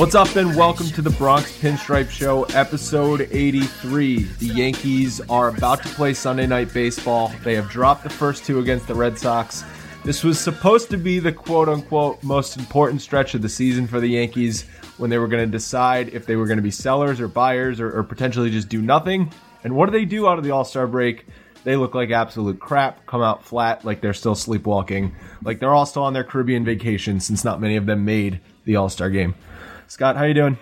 What's up, and welcome to the Bronx Pinstripe Show, episode 83. The Yankees are about to play Sunday Night Baseball. They have dropped the first two against the Red Sox. This was supposed to be the quote unquote most important stretch of the season for the Yankees when they were going to decide if they were going to be sellers or buyers or, or potentially just do nothing. And what do they do out of the All Star break? They look like absolute crap, come out flat, like they're still sleepwalking, like they're all still on their Caribbean vacation since not many of them made the All Star game. Scott, how you doing?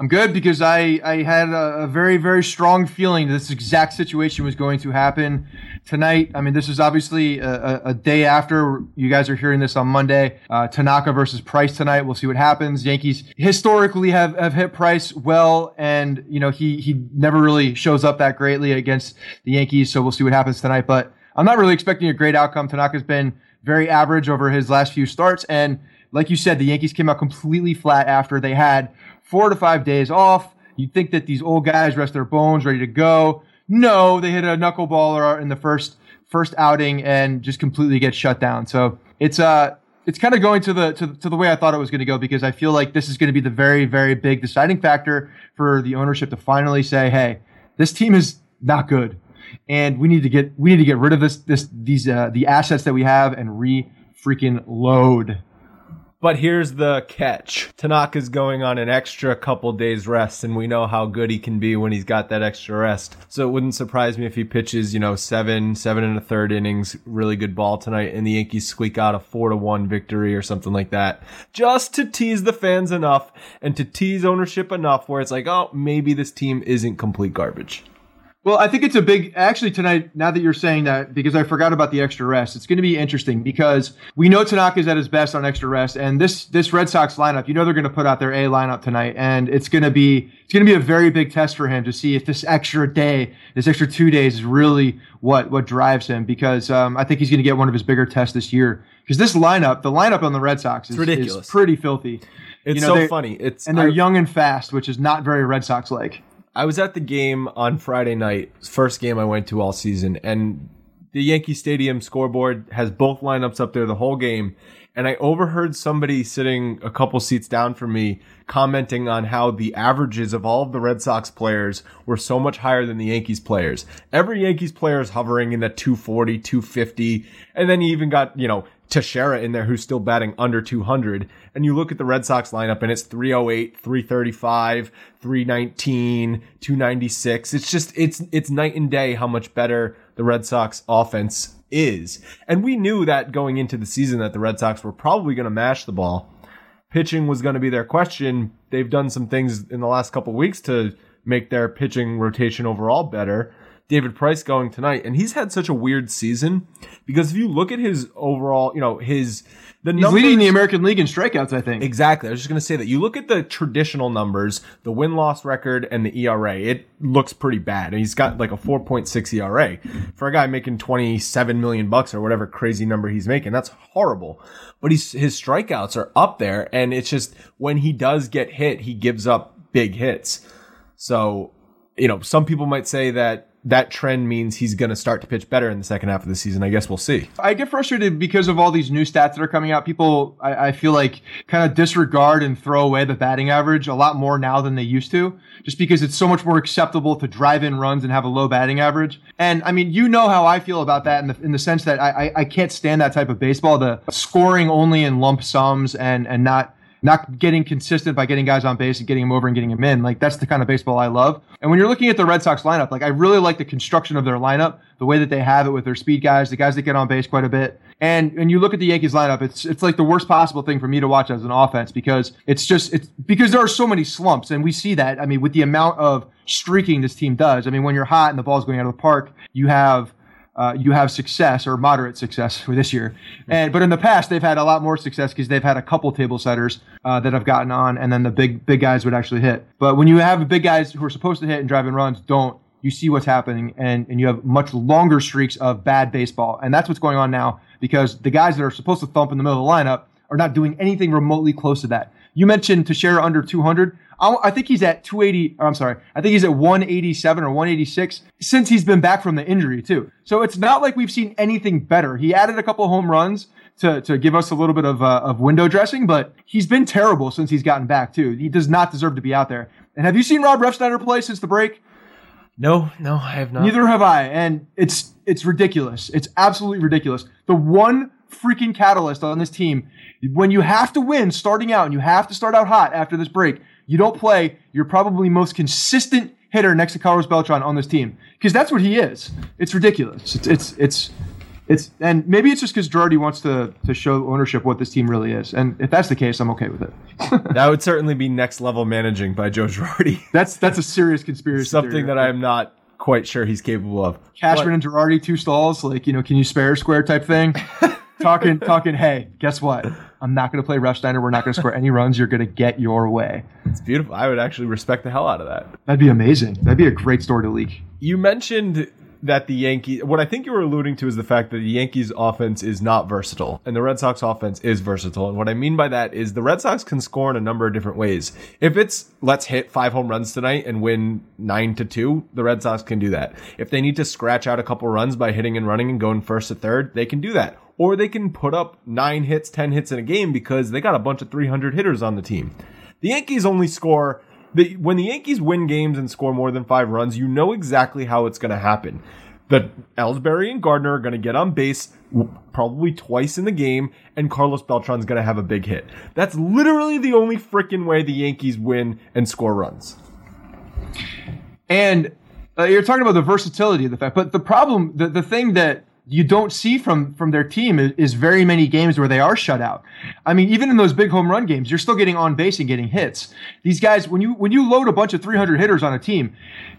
I'm good because I, I had a, a, very, very strong feeling this exact situation was going to happen tonight. I mean, this is obviously a, a day after you guys are hearing this on Monday. Uh, Tanaka versus Price tonight. We'll see what happens. Yankees historically have, have hit Price well, and, you know, he, he never really shows up that greatly against the Yankees, so we'll see what happens tonight. But I'm not really expecting a great outcome. Tanaka's been very average over his last few starts, and like you said, the Yankees came out completely flat after they had four to five days off. You'd think that these old guys rest their bones, ready to go. No, they hit a knuckleballer in the first first outing and just completely get shut down. So it's uh it's kind of going to the to, to the way I thought it was going to go because I feel like this is going to be the very very big deciding factor for the ownership to finally say, hey, this team is not good, and we need to get we need to get rid of this this these uh, the assets that we have and re freaking load. But here's the catch. Tanaka's going on an extra couple days rest, and we know how good he can be when he's got that extra rest. So it wouldn't surprise me if he pitches, you know, seven, seven and a third innings, really good ball tonight, and the Yankees squeak out a four to one victory or something like that. Just to tease the fans enough and to tease ownership enough where it's like, oh, maybe this team isn't complete garbage. Well, I think it's a big actually tonight. Now that you're saying that, because I forgot about the extra rest, it's going to be interesting because we know Tanaka's at his best on extra rest, and this this Red Sox lineup, you know, they're going to put out their A lineup tonight, and it's going to be it's going to be a very big test for him to see if this extra day, this extra two days, is really what what drives him. Because um, I think he's going to get one of his bigger tests this year. Because this lineup, the lineup on the Red Sox is, ridiculous, is pretty filthy. It's you know, so funny. It's and they're I, young and fast, which is not very Red Sox like. I was at the game on Friday night, first game I went to all season, and the Yankee Stadium scoreboard has both lineups up there the whole game. And I overheard somebody sitting a couple seats down from me commenting on how the averages of all of the Red Sox players were so much higher than the Yankees players. Every Yankees player is hovering in the 240, 250. And then you even got, you know, Teixeira in there who's still batting under 200. And you look at the Red Sox lineup and it's 308, 335, 319, 296. It's just, it's, it's night and day how much better the Red Sox offense is. And we knew that going into the season that the Red Sox were probably going to mash the ball. Pitching was going to be their question. They've done some things in the last couple weeks to make their pitching rotation overall better. David Price going tonight, and he's had such a weird season because if you look at his overall, you know, his the he's numbers, leading the American League in strikeouts. I think exactly. I was just going to say that you look at the traditional numbers, the win loss record and the ERA. It looks pretty bad. And he's got like a 4.6 ERA for a guy making 27 million bucks or whatever crazy number he's making. That's horrible. But he's his strikeouts are up there, and it's just when he does get hit, he gives up big hits. So you know, some people might say that that trend means he's going to start to pitch better in the second half of the season. I guess we'll see. I get frustrated because of all these new stats that are coming out. People, I, I, feel like, kind of disregard and throw away the batting average a lot more now than they used to, just because it's so much more acceptable to drive in runs and have a low batting average. And I mean, you know how I feel about that in the in the sense that I, I, I can't stand that type of baseball, the scoring only in lump sums and and not not getting consistent by getting guys on base and getting them over and getting them in. Like that's the kind of baseball I love. And when you're looking at the Red Sox lineup, like I really like the construction of their lineup, the way that they have it with their speed guys, the guys that get on base quite a bit. And when you look at the Yankees lineup, it's it's like the worst possible thing for me to watch as an offense because it's just it's because there are so many slumps and we see that. I mean, with the amount of streaking this team does. I mean, when you're hot and the ball's going out of the park, you have uh, you have success or moderate success for this year. And but in the past they've had a lot more success because they've had a couple table setters uh, that have gotten on, and then the big big guys would actually hit. But when you have big guys who are supposed to hit and drive in runs don't, you see what's happening, and and you have much longer streaks of bad baseball, and that's what's going on now because the guys that are supposed to thump in the middle of the lineup are not doing anything remotely close to that. You mentioned Teixeira under 200. I think he's at 280. I'm sorry. I think he's at 187 or 186 since he's been back from the injury too. So it's not like we've seen anything better. He added a couple home runs to, to give us a little bit of, uh, of window dressing, but he's been terrible since he's gotten back too. He does not deserve to be out there. And have you seen Rob Refsnyder play since the break? No, no, I have not. Neither have I. And it's, it's ridiculous. It's absolutely ridiculous. The one freaking catalyst on this team, when you have to win starting out and you have to start out hot after this break, you don't play your probably most consistent hitter next to Carlos Beltran on this team because that's what he is. It's ridiculous. It's it's it's it's and maybe it's just because Girardi wants to to show ownership what this team really is, and if that's the case, I'm okay with it. that would certainly be next level managing by Joe Girardi. That's that's a serious conspiracy. Something theory. that I am not quite sure he's capable of. Cashman but, and Girardi two stalls, like you know, can you spare a square type thing. talking talking. Hey, guess what? I'm not going to play Refsnyder. We're not going to score any runs. You're going to get your way. It's beautiful. I would actually respect the hell out of that. That'd be amazing. That'd be a great story to leak. You mentioned that the Yankees, what I think you were alluding to is the fact that the Yankees offense is not versatile and the Red Sox offense is versatile. And what I mean by that is the Red Sox can score in a number of different ways. If it's let's hit five home runs tonight and win nine to two, the Red Sox can do that. If they need to scratch out a couple runs by hitting and running and going first to third, they can do that or they can put up nine hits, 10 hits in a game because they got a bunch of 300 hitters on the team. The Yankees only score. The, when the Yankees win games and score more than five runs, you know exactly how it's going to happen. That Ellsbury and Gardner are going to get on base probably twice in the game, and Carlos Beltran's going to have a big hit. That's literally the only freaking way the Yankees win and score runs. And uh, you're talking about the versatility of the fact, but the problem, the, the thing that you don't see from from their team is, is, very many games where they are shut out. I mean, even in those big home run games, you're still getting on base and getting hits. These guys, when you when you load a bunch of 300 hitters on a team,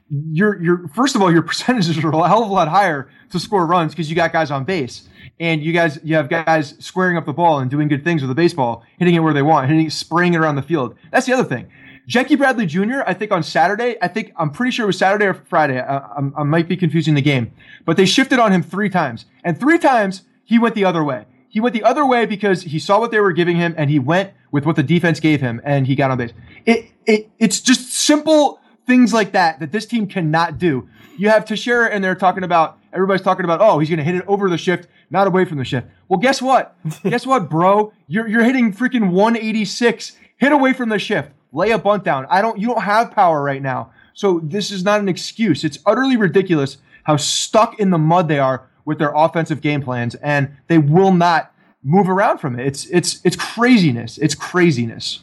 your your first of all your percentages are a hell of a lot higher to score runs because you got guys on base and you guys you have guys squaring up the ball and doing good things with the baseball, hitting it where they want, hitting spraying it around the field. That's the other thing. Jackie Bradley Jr., I think on Saturday, I think, I'm pretty sure it was Saturday or Friday. I, I, I might be confusing the game, but they shifted on him three times. And three times he went the other way. He went the other way because he saw what they were giving him and he went with what the defense gave him and he got on base. It, it, it's just simple things like that that this team cannot do. You have Teixeira and they're talking about everybody's talking about, oh, he's going to hit it over the shift, not away from the shift. Well, guess what? guess what, bro? You're, you're hitting freaking 186. Hit away from the shift. Lay a bunt down. I don't, you don't have power right now. So this is not an excuse. It's utterly ridiculous how stuck in the mud they are with their offensive game plans, and they will not move around from it. It's it's it's craziness. It's craziness.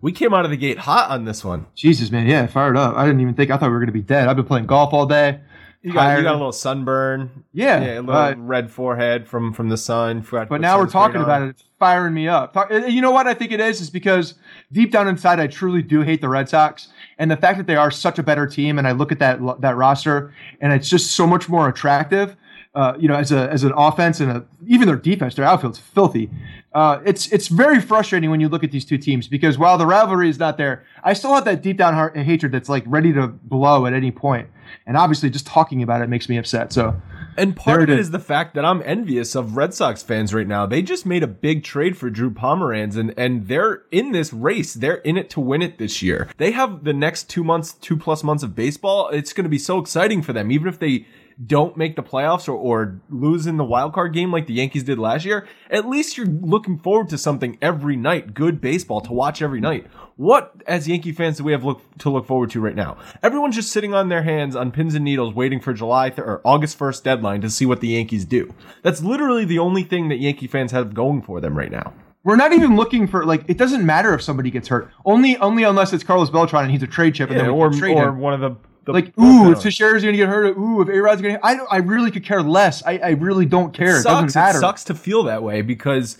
We came out of the gate hot on this one. Jesus, man, yeah, fired up. I didn't even think. I thought we were gonna be dead. I've been playing golf all day. You got, you got a little sunburn. Yeah, yeah a little uh, red forehead from from the sun. But now we're talking about it. It's firing me up. You know what I think it is? Is because deep down inside, I truly do hate the Red Sox, and the fact that they are such a better team, and I look at that that roster, and it's just so much more attractive. Uh, you know, as a as an offense and a, even their defense, their outfield's filthy. Uh, it's it's very frustrating when you look at these two teams because while the rivalry is not there, I still have that deep down heart, hatred that's like ready to blow at any point. And obviously, just talking about it makes me upset. So, and part of it is the fact that I'm envious of Red Sox fans right now. They just made a big trade for Drew Pomeranz, and and they're in this race. They're in it to win it this year. They have the next two months, two plus months of baseball. It's going to be so exciting for them, even if they don't make the playoffs or, or lose in the wild card game like the Yankees did last year, at least you're looking forward to something every night, good baseball to watch every night. What, as Yankee fans, do we have look, to look forward to right now? Everyone's just sitting on their hands on pins and needles waiting for July th- or August 1st deadline to see what the Yankees do. That's literally the only thing that Yankee fans have going for them right now. We're not even looking for like it doesn't matter if somebody gets hurt. Only only unless it's Carlos Beltran and he's a trade chip and Yeah, then we or, trade or him. one of the, the like, ooh, if. Teixeira's gonna get hurt, ooh, if A-Rod's gonna, I don't, I really could care less. I, I really don't care. It, sucks. doesn't matter. It sucks to feel that way because,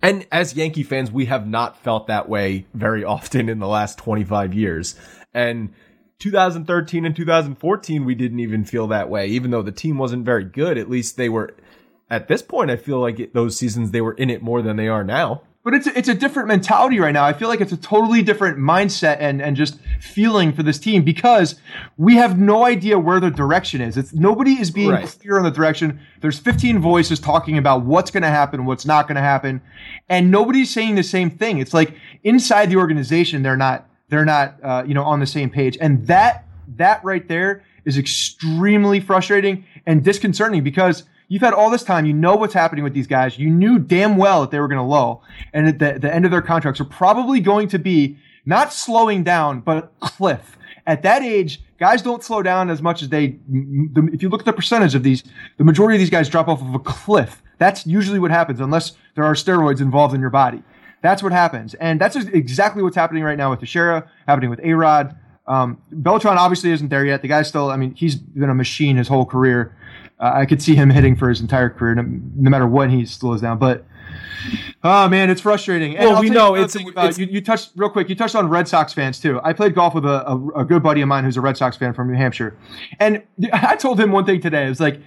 and as Yankee fans, we have not felt that way very often in the last 25 years. And 2013 and 2014, we didn't even feel that way, even though the team wasn't very good. At least they were, at this point, I feel like it, those seasons they were in it more than they are now. But it's a, it's a different mentality right now. I feel like it's a totally different mindset and and just feeling for this team because we have no idea where the direction is. It's nobody is being Right. clear on the direction. There's 15 voices talking about what's going to happen, what's not going to happen, and nobody's saying the same thing. It's like inside the organization they're not they're not uh, you know on the same page, and that that right there is extremely frustrating and disconcerting because you've had all this time, you know what's happening with these guys. You knew damn well that they were going to lull, and at the, the end of their contracts are probably going to be not slowing down, but cliff. At that age, guys don't slow down as much as they. the- If you look at the percentage of these, the majority of these guys drop off of a cliff. That's usually what happens, unless there are steroids involved in your body. That's what happens, and that's exactly what's happening right now with Teixeira, happening with A Rod. Um, Beltran obviously isn't there yet. The guy's still. I mean, he's been a machine his whole career. Uh, I could see him hitting for his entire career, no, no matter what he slows down. But oh man, it's frustrating. And Well, I'll we know it's- about- it's- you, you touched real quick. You touched on Red Sox fans too. I played golf with a, a, a good buddy of mine who's a Red Sox fan from New Hampshire, and I told him one thing today. It was like.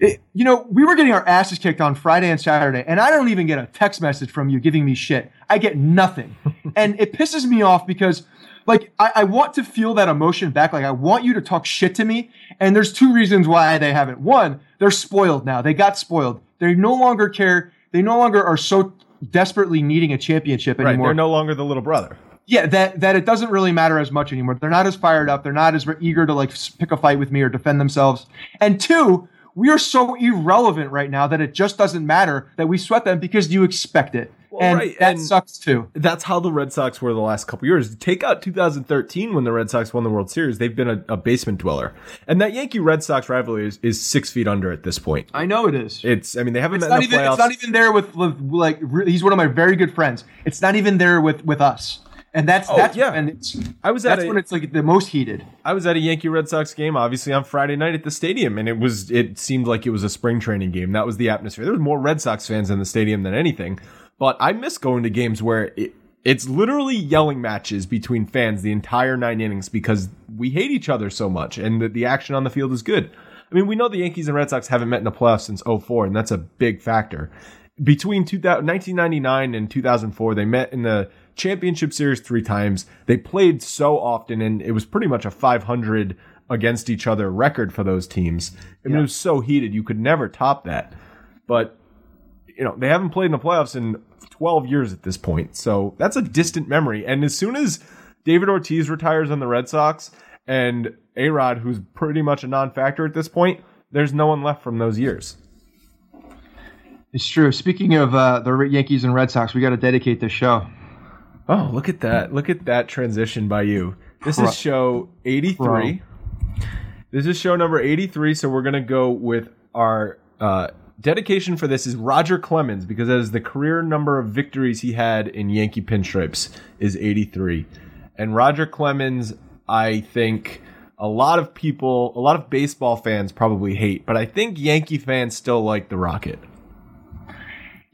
it- you know, we were getting our asses kicked on Friday and Saturday, and I don't even get a text message from you giving me shit. I get nothing. and it pisses me off because, like, I, I want to feel that emotion back. Like, I want you to talk shit to me. And there's two reasons why they haven't. One, they're spoiled now. They got spoiled. They no longer care. They no longer are so desperately needing a championship Right. anymore They're no longer the little brother. yeah that that it doesn't really matter as much anymore they're not as fired up they're not as eager to like pick a fight with me or defend themselves and two we are so irrelevant right now that it just doesn't matter that we sweat them because you expect it and right, that and- sucks too That's how the Red Sox were the last couple years. Take out 2013 when the Red Sox won the World Series. They've been a, a basement dweller, and that Yankee Red Sox rivalry is, is six feet under at this point. i know it is It's. I mean, they haven't it's met not even playoffs. it's not even there with, like he's one of my very good friends it's not even there with with us and that's oh, that's Oh, yeah. and it's I was at that's a- when it's like the most heated I was at a Yankee Red Sox game, obviously on Friday night at the stadium, and it was. It seemed like it was a spring training game. That was the atmosphere. There was more Red Sox fans in the stadium than anything. But I miss going to games where it, it's literally yelling matches between fans the entire nine innings because we hate each other so much, and the, the action on the field is good. I mean, we know the Yankees and Red Sox haven't met in the playoffs since 04, and that's a big factor. Between 2000, 1999 and 2004, they met in the championship series three times. They played so often, and it was pretty much a 500 against each other record for those teams. I mean, it was so heated, you could never top that. But, you know, they haven't played in the playoffs in 12 years at this point. So that's a distant memory. And as soon as David Ortiz retires on the Red Sox and A Rod, who's pretty much a non factor at this point, there's no one left from those years. It's true. Speaking of uh, the Yankees and Red Sox, we got to dedicate this show. Oh, look at that! Look at that transition by you. This is show 83. This is show number 83. So we're gonna go with our uh, dedication for this is Roger Clemens because as the career number of victories he had in Yankee pinstripes is 83, and Roger Clemens, I think a lot of people, a lot of baseball fans probably hate, but I think Yankee fans still like the Rocket.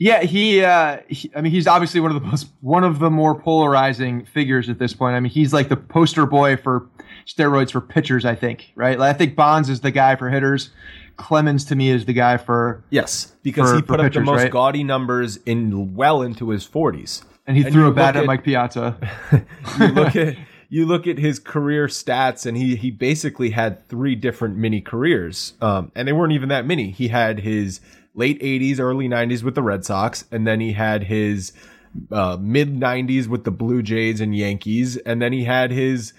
Yeah, he, uh, he, I mean, he's obviously one of the most, one of the more polarizing figures at this point. I mean, he's like the poster boy for steroids for pitchers, I think, right? Like, I think Bonds is the guy for hitters. Clemens to me is the guy for yes, because for, he put up pitchers, the most right? gaudy numbers in well into his 40s. And he And threw a bat at at- Mike Piazza. you look at you look at his career stats, and he he basically had three different mini careers, um, and they weren't even that many. He had his late '80s, early '90s with the Red Sox, and then he had his uh, mid '90s with the Blue Jays and Yankees, and then he had his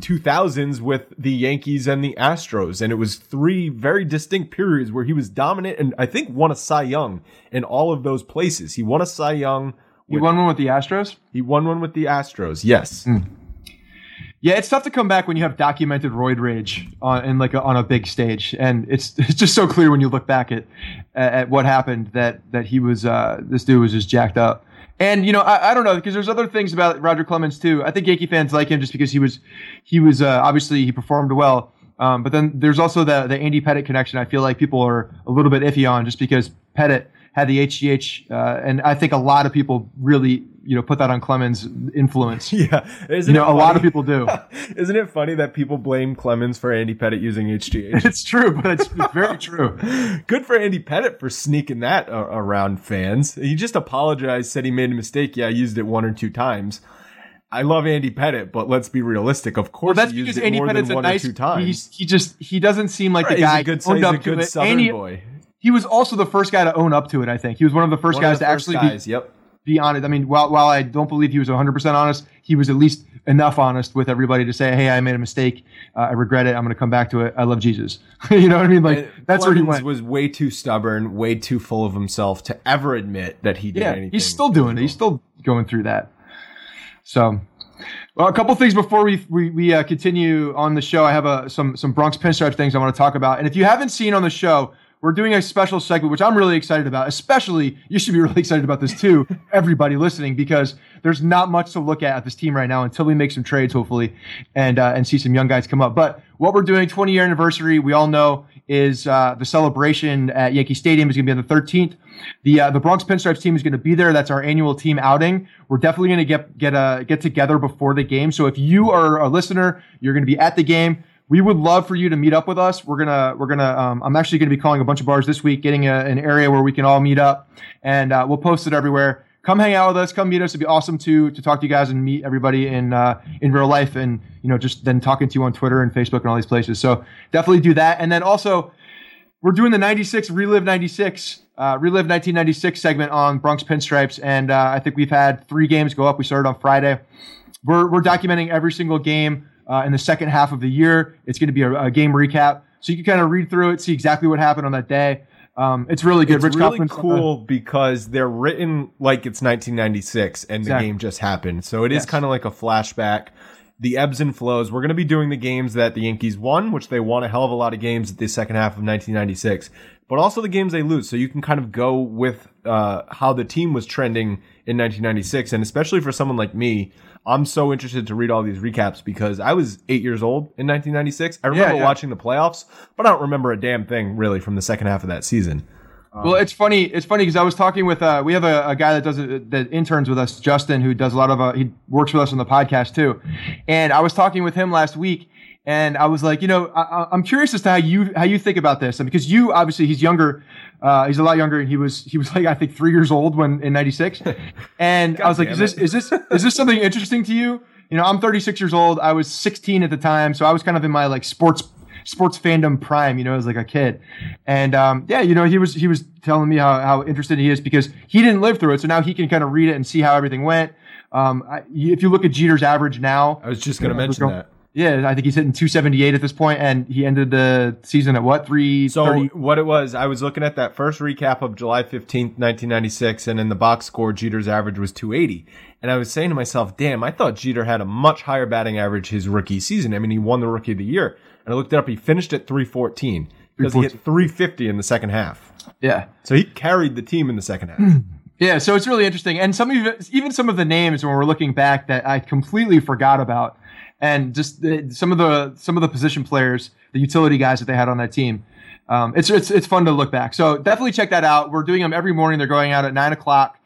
2000s with the Yankees and the Astros, and it was three very distinct periods where he was dominant, and I think won a Cy Young in all of those places. He won a Cy Young. He won one with the Astros. He won one with the Astros. Yes. Yeah, it's tough to come back when you have documented roid rage on in like a, on a big stage, and it's it's just so clear when you look back at at what happened that that he was uh, this dude was just jacked up. And you know, I, I don't know because there's other things about Roger Clemens too. I think Yankee fans like him just because he was he was uh, obviously he performed well. Um, but then there's also the the Andy Pettitte connection. I feel like people are a little bit iffy on just because Pettitte had the HGH, uh, and I think a lot of people really you know put that on Clemens' influence. Yeah, isn't You know, a lot of people do. Isn't it funny that people blame Clemens for Andy Pettitte using HGH? It's true, but it's, it's very true. Good for Andy Pettitte for sneaking that around fans. He just apologized, said he made a mistake. Yeah, I used it one or two times. I love Andy Pettitte, but let's be realistic. Of course, That's he used because it Andy more Pettitte's than a one nice. or two times. He just he doesn't seem like Right, the guy he's a good, owned he's a good. Southern he, boy. he was also the first guy to own up to it. I think he was one of the first One guys the to first actually guys. Yep. Be, honest. I mean, while while I don't believe he was 100 percent honest, he was at least enough honest with everybody to say, "Hey, I made a mistake. Uh, I regret it. I'm going to come back to it. I love Jesus." you know what I mean? Like And that's where he went. was way too stubborn, way too full of himself to ever admit that he did yeah, anything. he's still doing it. He's still going through that. So, well, a couple things before we we, we uh, continue on the show. I have a, some some Bronx pinstripe things I want to talk about. And if you haven't seen on the show, we're doing a special segment, which I'm really excited about. Especially, you should be really excited about this too, everybody listening, because there's not much to look at at this team right now until we make some trades, hopefully, and uh, and see some young guys come up. But what we're doing, 20 year anniversary, we all know is uh, the celebration at Yankee Stadium is going to be on the 13th. The uh, the Bronx Pinstripes team is going to be there. That's our annual team outing. We're definitely going to get get uh, get together before the game. So if you are a listener, you're going to be at the game. We would love for you to meet up with us. We're gonna we're gonna um, I'm actually to be calling a bunch of bars this week, getting a, an area where we can all meet up, and uh, we'll post it everywhere. Come hang out with us. Come meet us. It'd be awesome to to talk to you guys and meet everybody in uh, in real life, and you know just then talking to you on Twitter and Facebook and all these places. So definitely do that. And then also we're doing the 96 relive 96 uh, relive 1996 segment on bronx pinstripes and uh, i think we've had three games go up we started on friday we're, we're documenting every single game uh, in the second half of the year it's going to be a, a game recap so you can kind of read through it see exactly what happened on that day um, it's really good It's rich really Kaufman's- cool because they're written like it's 1996 and the game just happened. So it is Yes. kind of like a flashback. The ebbs and flows. We're going to be doing the games that the Yankees won, which they won a hell of a lot of games at the second half of 1996, but also the games they lose. So you can kind of go with uh, how the team was trending in 1996, and especially for someone like me. I'm so interested to read all these recaps because I was eight years old in 1996. I remember yeah. watching the playoffs, but I don't remember a damn thing really from the second half of that season. Well, it's funny. It's funny because I was talking with uh, we have a, a guy that does it, that interns with us, Justin, who does a lot of uh, he works with us on the podcast too, and I was talking with him last week, and I was like, you know, I, I'm curious as to how you how you think about this, and because you obviously he's younger, uh, he's a lot younger, and he was he was like I think three years old when in '96, and I was like, is this is this is this something interesting to you? You know, I'm 36 years old. I was 16 at the time, so I was kind of in my like sports sports fandom prime, you know, as like a kid. And um, yeah, you know, he was he was telling me how, how interested he is because he didn't live through it, so now he can kind of read it and see how everything went. Um, I, if you look at Jeter's average now, I was just going to mention that. Yeah, I think he's hitting 278 at this point, and he ended the season at what three? So what it was, I was looking at that first recap of July 15th, 1996, and in the box score, Jeter's average was 280. And I was saying to myself, damn, I thought Jeter had a much higher batting average his rookie season. I mean, he won the rookie of the year. And I looked it up, he finished at 314 because he hit 350 in the second half. Yeah. So he carried the team in the second half. Yeah, so it's really interesting, and some of even some of the names when we're looking back that I completely forgot about, and just the, some of the some of the position players, the utility guys that they had on that team. Um, it's it's it's fun to look back. So definitely check that out. We're doing them every morning. They're going out at nine o'clock,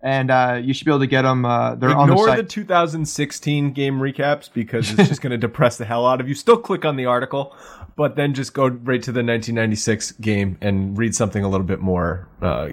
and uh, you should be able to get them. Uh, they're on the Ignore site. the 2016 game recaps because it's just going to depress the hell out of you. Still click on the article, but then just go right to the 1996 game and read something a little bit more, uh,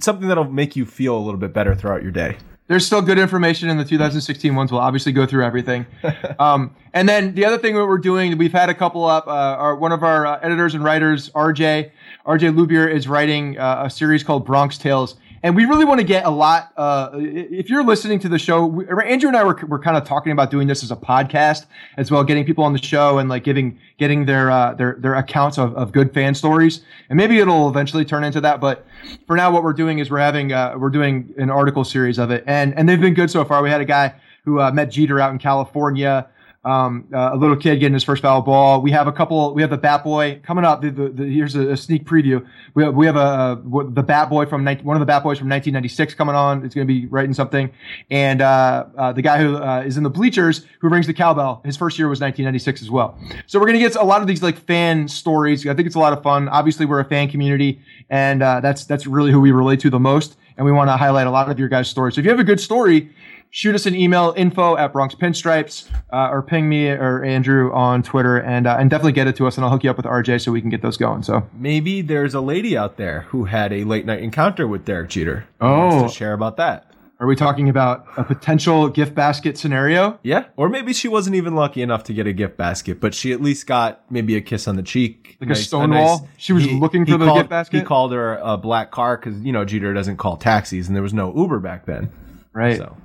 something that'll make you feel a little bit better throughout your day. There's still good information in the 2016 ones. We'll obviously go through everything. um, and then the other thing that we're doing, we've had a couple up. Uh, our, one of our uh, editors and writers, RJ, RJ Lubier, is writing uh, a series called Bronx Tales. And we really want to get a lot. Uh, if you're listening to the show, we, Andrew and I were, were kind of talking about doing this as a podcast as well, getting people on the show and like giving getting their uh, their their accounts of, of good fan stories. And maybe it'll eventually turn into that. But for now, what we're doing is we're having uh, we're doing an article series of it, and and they've been good so far. We had a guy who uh, met Jeter out in California. Um, uh, a little kid getting his first foul ball. We have a couple. We have the Bat Boy coming up. The, the, the, here's a, a sneak preview. We have, we have a, a the Bat Boy from 19, one of the Bat Boys from 1996 coming on. It's going to be writing something, and uh, uh, the guy who uh, is in the bleachers who rings the cowbell. His first year was 1996 as well. So we're going to get a lot of these like fan stories. I think it's a lot of fun. Obviously, we're a fan community, and uh, that's that's really who we relate to the most. And we want to highlight a lot of your guys' stories. So if you have a good story, shoot us an email info at bronx pinstripes uh, or ping me or andrew on twitter and uh, and definitely get it to us and i'll hook you up with rj so we can get those going so Maybe there's a lady out there who had a late night encounter with Derek Jeter. Oh. wants to share about that. are we talking about a potential gift basket scenario Yeah, or maybe she wasn't even lucky enough to get a gift basket, but she at least got maybe a kiss on the cheek, Like a Stonewall? She was looking for the called, gift basket? He called her a black car because you know Jeter doesn't call taxis, and there was no Uber back then. right So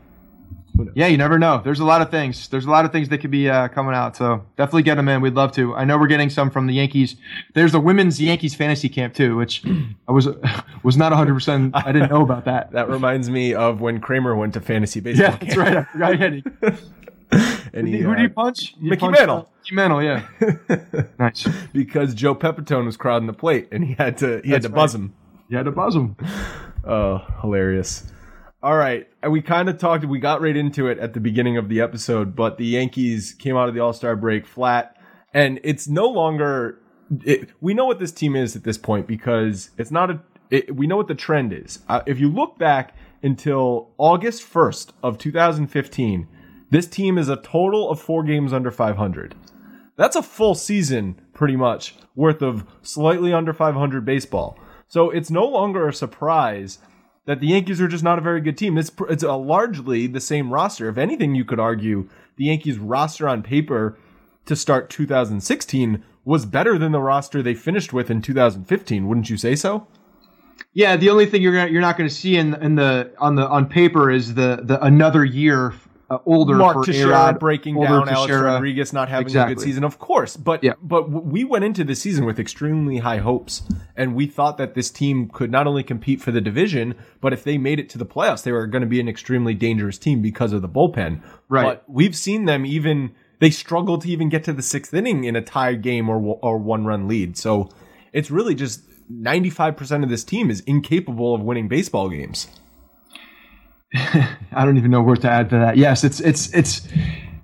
yeah you never know there's a lot of things there's a lot of things that could be uh, coming out so definitely get them in we'd love to i know we're getting some from the yankees there's a women's yankees fantasy camp too which i was was not 100% i didn't know about that that reminds me of when Kramer went to fantasy baseball. yeah that's camp, right i forgot he- And he, Who uh, did he punch? He Mickey punched, Mantle. uh, Mickey Mantle, yeah. nice. because Joe Pepitone was crowding the plate, and he had to he had That's to buzz him. You had to buzz him. Oh, hilarious. All right. We kind of talked, we got right into it at the beginning of the episode, but the Yankees came out of the All Star break flat. And it's no longer, it, we know what this team is at this point because it's not a, it, we know what the trend is. Uh, if you look back until August 1st of 2015, this team is a total of four games under 500. That's a full season, pretty much, worth of slightly under 500 baseball. So it's no longer a surprise that the Yankees are just not a very good team. It's it's largely the same roster. If anything, you could argue the Yankees roster on paper to start 2016 was better than the roster they finished with in 2015. Wouldn't you say so? Yeah, the only thing you're gonna, you're not going to see in in the on the on paper is the the another year uh, older Mark for Teixeira breaking older down Alex Teixeira. Rodriguez not having a good season, of course. But Yeah. but we went into the season with extremely high hopes, and we thought that this team could not only compete for the division, but if they made it to the playoffs, they were going to be an extremely dangerous team because of the bullpen. Right. But we've seen them even they struggle to even get to the sixth inning in a tied game or or one run lead. So it's really just. 95% of this team is incapable of winning baseball games. I don't even know where to add to that. Yes, it's it's it's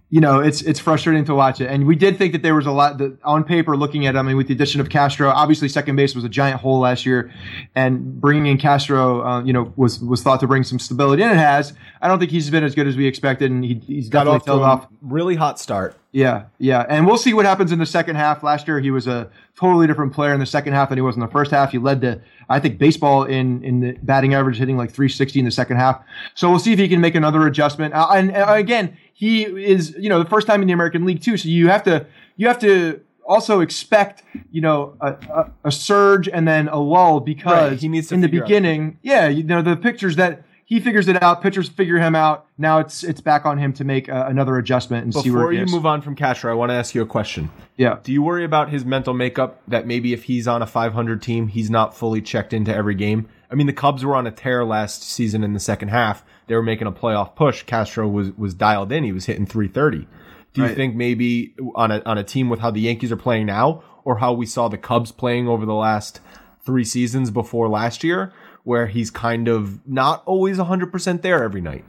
you know it's it's frustrating to watch it, and we did think that there was a lot that on paper looking at. I mean, with the addition of Castro, obviously second base was a giant hole last year, and bringing in Castro, uh, you know, was was thought to bring some stability, and it has. I don't think he's been as good as we expected, and he, he's Got off to off. really hot start. Yeah, yeah, and we'll see what happens in the second half. Last year, he was a totally different player in the second half than he was in the first half. He led the, I think, baseball in in the batting average, hitting like 360 in the second half. So we'll see if he can make another adjustment. Uh, and, and again, he is, you know, the first time in the American League too. So you have to, you have to also expect, you know, a, a, a surge and then a lull because Right, he needs to in the figure out- beginning, yeah, you know, the pictures that he figures it out. Pitchers figure him out. Now it's it's back on him to make uh, another adjustment and see where Before you is. move on from Castro, I want to ask you a question. Yeah. Do you worry about his mental makeup that maybe if he's on a 500 team, he's not fully checked into every game? I mean, the Cubs were on a tear last season in the second half. They were making a playoff push. Castro was was dialed in. He was hitting 330. Do you Right. think maybe on a on a team with how the Yankees are playing now, or how we saw the Cubs playing over the last three seasons before last year, where he's kind of not always 100% there every night?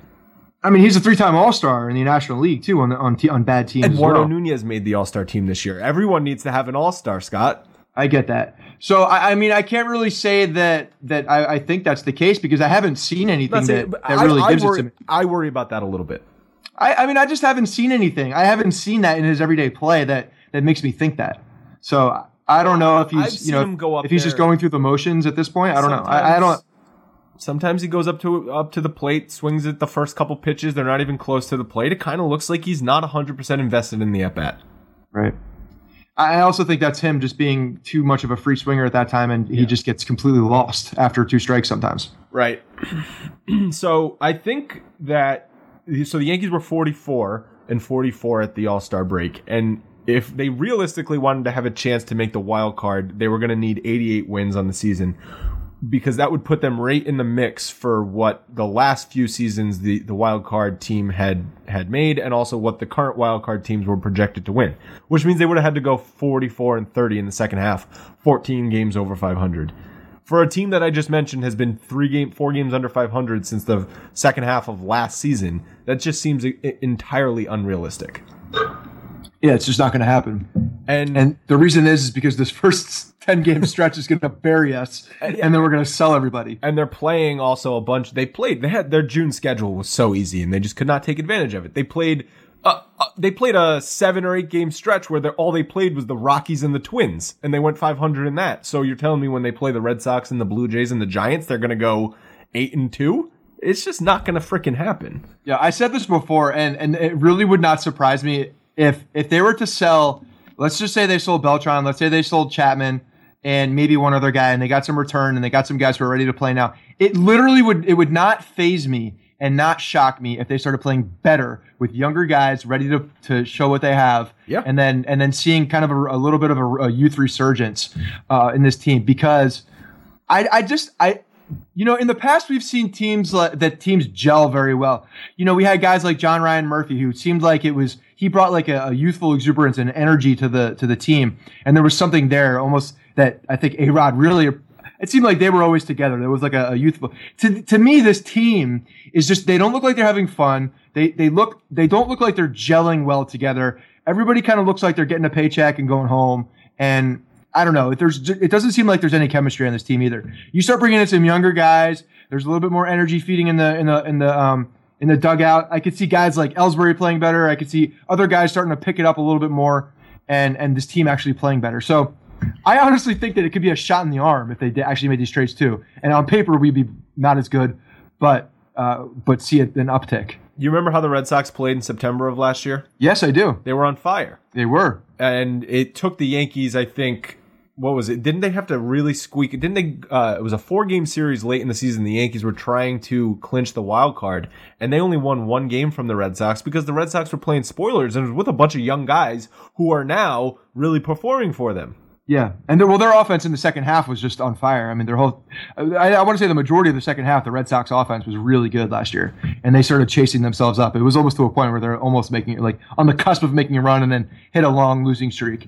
I mean, he's a three-time All-Star in the National League too on the, on te- on bad teams. Eduardo well. Nunez made the All Star team this year. Everyone needs to have an All Star, Scott. I get that. So I, I mean, I can't really say that that I, I think that's the case because I haven't seen anything that, that I, really gives worry, it to me. I worry about that a little bit. I, I mean, I just haven't seen anything. I haven't seen that in his everyday play that that makes me think that. So I don't know if I've he's you know him go up if he's just going through the motions at this point. I don't know. I, I don't. Sometimes- he goes up to up to the plate, swings at the first couple pitches. They're not even close to the plate. It kind of looks like he's not 100% invested in the at bat. Right. I also think that's him just being too much of a free swinger at that time, and he just gets completely lost after two strikes sometimes. Right. so I think that so the Yankees were 44 and 44 at the All Star break, and if they realistically wanted to have a chance to make the wild card, they were going to need 88 wins on the season because that would put them right in the mix for what the last few seasons the, the wild card team had had made and also what the current wild card teams were projected to win which means they would have had to go 44 and 30 in the second half 14 games over 500 for a team that I just mentioned has been three game, four games under 500 since the second half of last season, that just seems entirely unrealistic. Yeah, it's just not going to happen. And, And the reason is, is because this first ten game stretch is going to bury us, and then we're going to sell everybody. and they're playing also a bunch. They played. They had their June schedule was so easy, and they just could not take advantage of it. They played. Uh, uh, they played a seven or eight game stretch where all they played was the Rockies and the Twins, and they went 500 in that. So you're telling me when they play the Red Sox and the Blue Jays and the Giants, they're going to go eight and two? It's just not going to freaking happen. Yeah, I said this before, and and it really would not surprise me if if they were to sell. Let's just say they sold Beltran. Let's say they sold Chapman and maybe one other guy, and they got some return, and they got some guys who are ready to play now. It literally would it would not phase me and not shock me if they started playing better with younger guys ready to, to show what they have. Yeah. And then and then seeing kind of a, a little bit of a, a youth resurgence uh, in this team because I, I just I you know in the past we've seen teams that teams gel very well. You know we had guys like john ryan murphy who seemed like it was he brought like a, a youthful exuberance and energy to the to the team. And there was something there almost that i think a rod really it seemed like they were always together. There was like a, a youthful to, to me this team is just they don't look like they're having fun. They they look they don't look like they're gelling well together. Everybody kind of looks like they're getting a paycheck and going home. And I don't know. There's, it doesn't seem like there's any chemistry on this team either. You start bringing in some younger guys. There's a little bit more energy feeding in the in the in the um in the dugout. I could see guys like Ellsbury playing better. I could see other guys starting to pick it up a little bit more, and and this team actually playing better. So. I honestly think that it could be a shot in the arm if they actually made these trades too. And on paper, we'd be not as good, but uh, but see an uptick. You remember how the Red Sox played in September of last year? Yes, I do. They were on fire. They were. and it took the Yankees, I think, what was it? Didn't they have to really squeak? Didn't they? Uh, it was a four game series late in the season. The Yankees were trying to clinch the wild card, and they only won one game from the Red Sox because the Red Sox were playing spoilers and with a bunch of young guys who are now really performing for them. Yeah, and their, well, their offense in the second half was just on fire. I mean, their whole, I, I want to say the majority of the second half, the Red Sox offense was really good last year, and they started chasing themselves up. It was almost to a point where they're almost making it like on the cusp of making a run and then hit a long losing streak.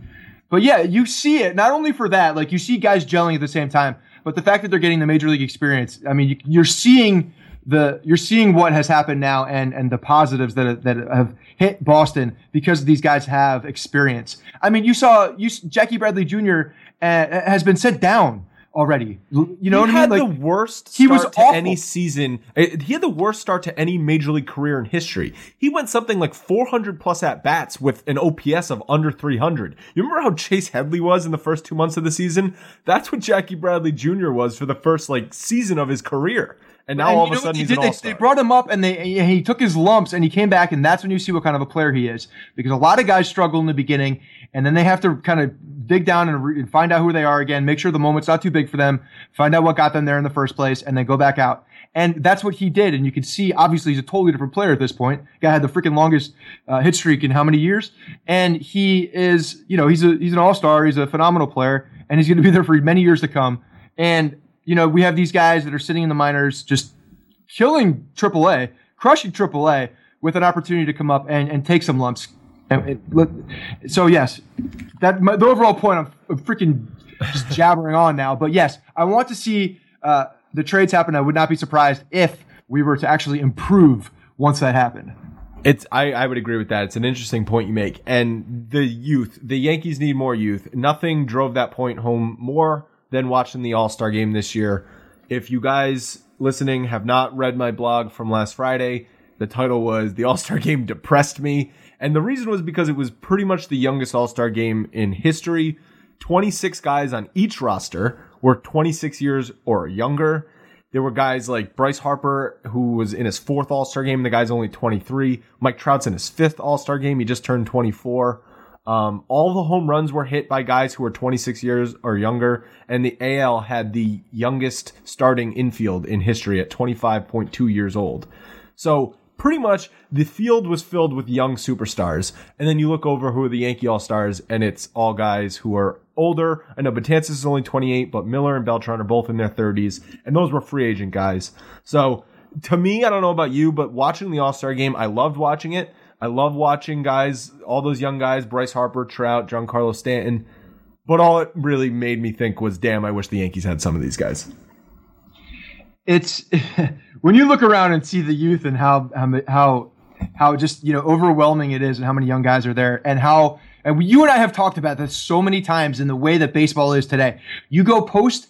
But yeah, you see it not only for that, like you see guys gelling at the same time, but the fact that they're getting the major league experience. I mean, you, you're seeing the you're seeing what has happened now and and the positives that that have hit Boston because these guys have experience. I mean, you saw you Jackie Bradley Jr. Uh, has been sent down already. You know he what I had mean? the Like worst he start was to awful. any season. uh, He had the worst start to any major league career in history. He went something like 400 plus at bats with an OPS of under 300. You remember how Chase Headley was in the first two months of the season? That's what Jackie Bradley Jr. was for the first like season of his career. And now and all of a sudden he's did? an They- all. They brought him up and they and he took his lumps and he came back and that's when you see what kind of a player he is because a lot of guys struggle in the beginning and then they have to kind of dig down and, re- and find out who they are again, make sure the moment's not too big for them, find out what got them there in the first place, and then go back out. And that's what he did. And you can see, obviously, he's a totally different player at this point. Guy had the freaking longest uh, hit streak in how many years? And he is, you know, he's a he's an all star. He's a phenomenal player, and he's going to be there for many years to come. And you know, we have these guys that are sitting in the minors, just killing AAA, crushing AAA, with an opportunity to come up and, and take some lumps. So yes, that my, the overall point. I'm, I'm freaking just jabbering on now, but yes, I want to see. Uh, the trades happen, I would not be surprised if we were to actually improve once that happened. It's I, I would agree with that. It's an interesting point you make. And the youth, the Yankees need more youth. Nothing drove that point home more than watching the All Star game this year. If you guys listening have not read my blog from last Friday, the title was The All Star Game Depressed Me. And the reason was because it was pretty much the youngest All Star game in history. 26 guys on each roster were 26 years or younger. There were guys like Bryce Harper, who was in his fourth All Star game. The guy's only 23. Mike Trout's in his fifth All Star game. He just turned 24. Um, all the home runs were hit by guys who were 26 years or younger, and the AL had the youngest starting infield in history at 25.2 years old. So pretty much the field was filled with young superstars. And then you look over who are the Yankee All Stars, and it's all guys who are older. I know Betances is only 28, but Miller and Beltran are both in their 30s, and those were free agent guys. So to me, I don't know about you, but watching the All Star game, I loved watching it. I love watching guys, all those young guys, Bryce Harper, Trout, Giancarlo Stanton. But all it really made me think was, damn, I wish the Yankees had some of these guys. It's when you look around and see the youth and how how how just you know overwhelming it is and how many young guys are there and how and you and I have talked about this so many times in the way that baseball is today. You go post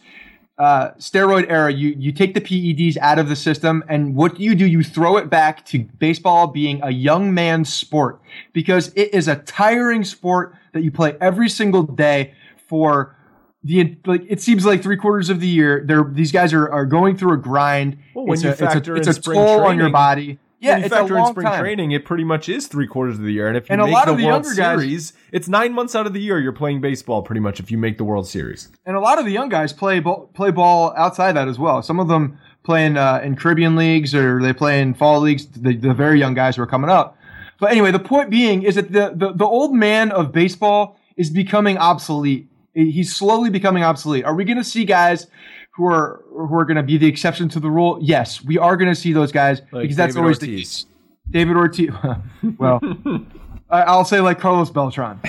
uh, steroid era, you you take the PEDs out of the system, and what you do, you throw it back to baseball being a young man's sport because it is a tiring sport that you play every single day for the like it seems like three quarters of the year they're these guys are, are going through a grind. Well, when it's you a, factor it's a, it's a toll training, on your body. Yeah, when you it's factor a long in spring time. training, it pretty much is three quarters of the year. And if you And a make lot the of the World guys- Series, it's nine months out of the year you're playing baseball. Pretty much, if you make the World Series. and a lot of the young guys play ball, play ball outside that as well. Some of them play in, uh, in Caribbean leagues or they play in fall leagues. The, the very young guys who are coming up. But anyway, the point being is that the, the, the old man of baseball is becoming obsolete. He's slowly becoming obsolete. Are we going to see guys who are who are going to be the exception to the rule? Yes, we are going to see those guys Like because that's David always Ortiz. the David Ortiz. well, I'll say like Carlos Beltran.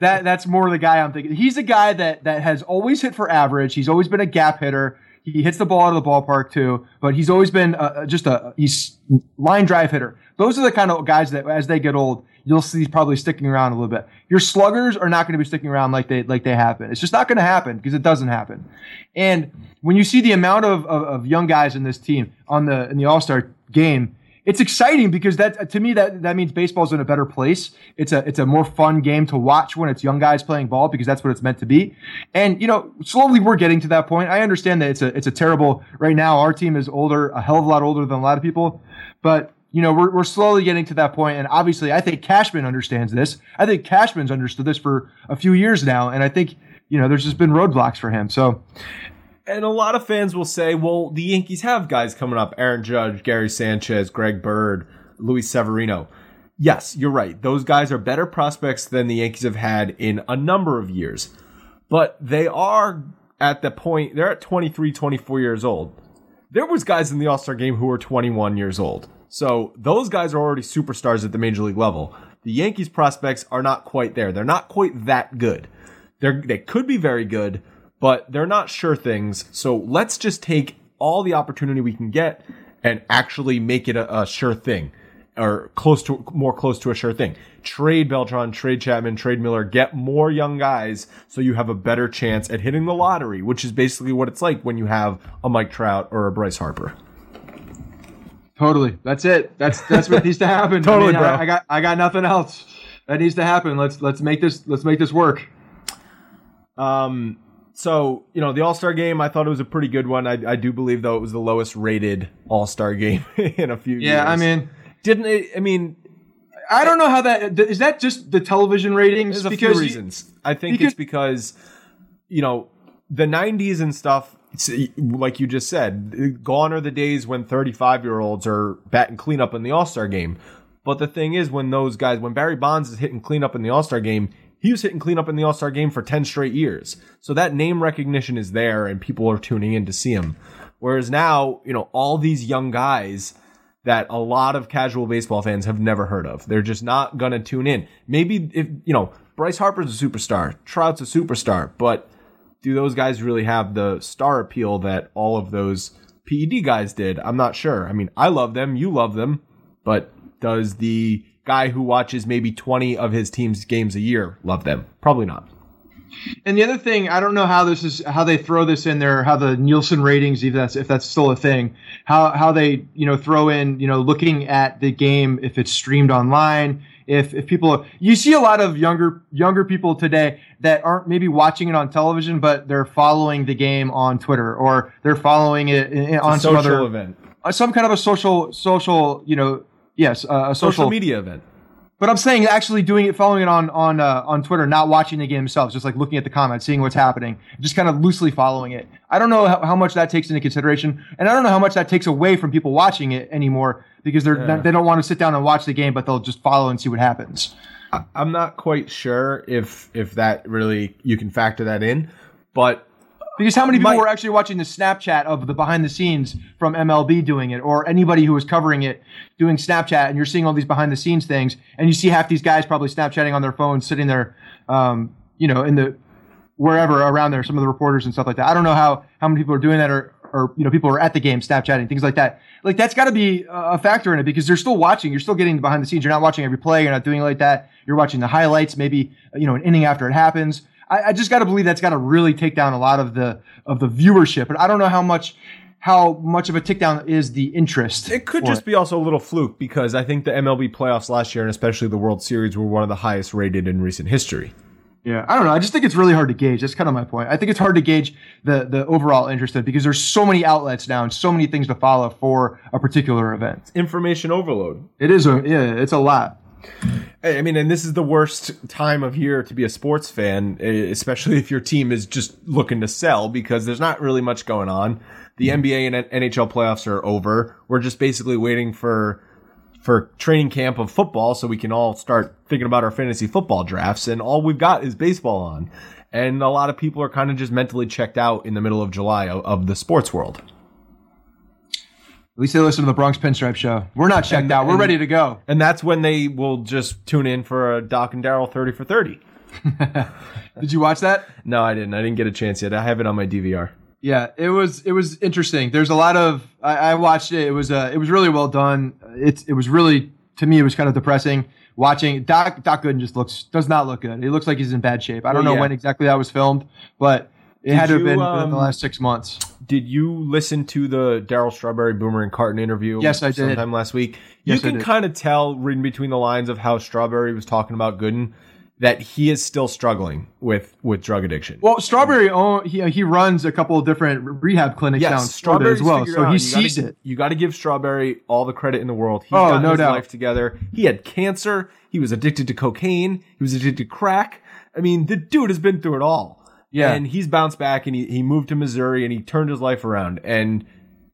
that that's more the guy I'm thinking. He's a guy that that has always hit for average. He's always been a gap hitter. He hits the ball out of the ballpark too, but he's always been uh, just a he's line drive hitter. Those are the kind of guys that as they get old, you'll see probably sticking around a little bit. Your sluggers are not going to be sticking around like they like they have been. It's just not going to happen because it doesn't happen. And when you see the amount of, of, of young guys in this team on the in the All Star game, it's exciting because that to me that that means baseball's in a better place. It's a it's a more fun game to watch when it's young guys playing ball because that's what it's meant to be. And you know, slowly we're getting to that point. I understand that it's a it's a terrible right now. Our team is older, a hell of a lot older than a lot of people, but you know, we're, we're slowly getting to that point, and obviously, I think Cashman understands this. I think Cashman's understood this for a few years now, and I think you know, there's just been roadblocks for him. So And a lot of fans will say, well, the Yankees have guys coming up Aaron Judge, Gary Sanchez, Greg Bird, Luis Severino. Yes, you're right. Those guys are better prospects than the Yankees have had in a number of years. But they are at the point, they're at 23, 24 years old. There was guys in the All-Star game who were 21 years old. So those guys are already superstars at the major league level. The Yankees prospects are not quite there. They're not quite that good. They're, they could be very good, but they're not sure things. So let's just take all the opportunity we can get and actually make it a, a sure thing or close to more close to a sure thing. Trade Beltran, trade Chapman, trade Miller, get more young guys so you have a better chance at hitting the lottery, which is basically what it's like when you have a Mike Trout or a Bryce Harper. Totally, that's it. That's that's what needs to happen. Totally, I, bro. I, I got I got nothing else. That needs to happen. Let's let's make this let's make this work. Um, so you know the All Star game, I thought it was a pretty good one. I, I do believe though it was the lowest rated All Star game in a few years. Yeah, I mean, didn't it? I mean, I don't know how that is. That just the television ratings? there's a because few you- reasons. I think because- it's because you know the '90s and stuff. Like you just said, gone are the days when 35 year olds are batting cleanup in the All Star game. But the thing is, when those guys, when Barry Bonds is hitting cleanup in the All Star game, he was hitting cleanup in the All Star game for 10 straight years. So that name recognition is there and people are tuning in to see him. Whereas now, you know, all these young guys that a lot of casual baseball fans have never heard of. They're just not going to tune in. Maybe if, you know, Bryce Harper's a superstar, Trout's a superstar, but do those guys really have the star appeal that all of those PED guys did? I'm not sure. I mean, I love them, you love them, but does the guy who watches maybe 20 of his team's games a year love them? Probably not. And the other thing, I don't know how this is how they throw this in there, how the Nielsen ratings, if that's if that's still a thing, how how they you know throw in you know looking at the game if it's streamed online, if if people you see a lot of younger younger people today that aren't maybe watching it on television, but they're following the game on Twitter or they're following it in, on some other event, uh, some kind of a social social you know yes uh, a social, social media event. But I'm saying actually doing it, following it on on uh, on Twitter, not watching the game themselves, just like looking at the comments, seeing what's happening, just kind of loosely following it. I don't know how, how much that takes into consideration, and I don't know how much that takes away from people watching it anymore because they're yeah. they don't want to sit down and watch the game, but they'll just follow and see what happens. I'm not quite sure if if that really you can factor that in, but because how many people were actually watching the Snapchat of the behind the scenes from MLB doing it, or anybody who was covering it doing Snapchat, and you're seeing all these behind the scenes things, and you see half these guys probably Snapchatting on their phones, sitting there, um, you know, in the wherever around there, some of the reporters and stuff like that. I don't know how how many people are doing that, or or you know, people are at the game Snapchatting, things like that. Like that's got to be a factor in it because they're still watching. You're still getting behind the scenes. You're not watching every play. You're not doing it like that. You're watching the highlights, maybe you know, an inning after it happens. I, I just got to believe that's got to really take down a lot of the of the viewership. But I don't know how much how much of a tick down is the interest. It could just it. be also a little fluke because I think the MLB playoffs last year and especially the World Series were one of the highest rated in recent history. Yeah, I don't know. I just think it's really hard to gauge. That's kind of my point. I think it's hard to gauge the the overall interest in because there's so many outlets now and so many things to follow for a particular event. It's information overload. It is a yeah, it's a lot. I mean, and this is the worst time of year to be a sports fan, especially if your team is just looking to sell because there's not really much going on. The mm-hmm. NBA and NHL playoffs are over. We're just basically waiting for for training camp of football so we can all start thinking about our fantasy football drafts and all we've got is baseball on. And a lot of people are kind of just mentally checked out in the middle of July of, of the sports world. At least they listen to the Bronx Pinstripe Show. We're not checked and, out. We're and, ready to go. And that's when they will just tune in for a Doc and Darryl 30 for 30. Did you watch that? No, I didn't. I didn't get a chance yet. I have it on my DVR. Yeah, it was it was interesting. There's a lot of I, I watched it. It was uh, it was really well done. It it was really to me it was kind of depressing watching Doc Doc Gooden just looks does not look good. He looks like he's in bad shape. I don't well, know yeah. when exactly that was filmed, but it did had to have been um, in the last six months. Did you listen to the Darryl Strawberry Boomer and Carton interview? Yes, I did. Sometime last week. You can kind of tell, reading between the lines of how Strawberry was talking about Gooden, that he is still struggling with with drug addiction. Well, Strawberry own, he uh, he runs a couple of different rehab clinics yes, down Strawberry as well, so he sees gotta, it. You got to give Strawberry all the credit in the world. He's oh, got no his doubt. life together. He had cancer. He was addicted to cocaine. He was addicted to crack. I mean, the dude has been through it all. Yeah. And he's bounced back and he, he moved to Missouri and he turned his life around. And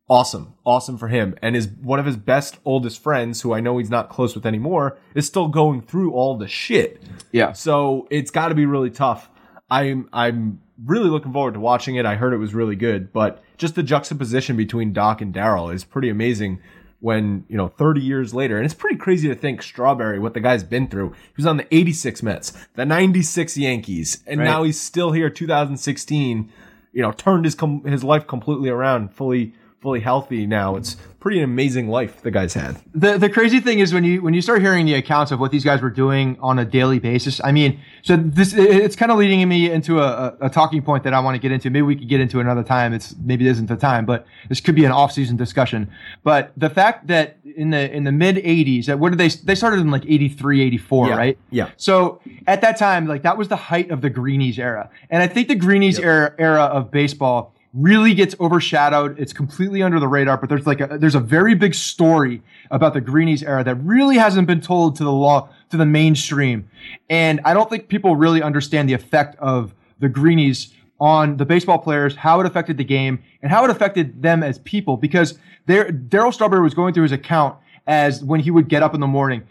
awesome. Awesome for him. And his one of his best oldest friends, who I know he's not close with anymore, is still going through all the shit. Yeah. So it's gotta be really tough. I'm I'm really looking forward to watching it. I heard it was really good, but just the juxtaposition between Doc and Darryl is pretty amazing when, you know, 30 years later, and it's pretty crazy to think Strawberry, what the guy's been through. He was on the 86 Mets, the 96 Yankees, and right. now he's still here 2016, you know, turned his, com- his life completely around, fully, fully healthy now. It's pretty amazing life the guy's had. The the crazy thing is when you when you start hearing the accounts of what these guys were doing on a daily basis. I mean, so this it's kind of leading me into a, a, talking point that I want to get into. Maybe we could get into another time. It's maybe it isn't the time, but this could be an off season discussion. But the fact that in the in the mid 80s, that what did they they started in like 83, 84, yeah. right? Yeah. So at that time, like that was the height of the Greenies era, and I think the Greenies yep. era era of baseball really gets overshadowed. It's completely under the radar, but there's like a, there's a very big story about the Greenies era that really hasn't been told to the law to the mainstream. And I don't think people really understand the effect of the Greenies on the baseball players, how it affected the game, and how it affected them as people. Because Darryl Strawberry was going through his account as when he would get up in the morning,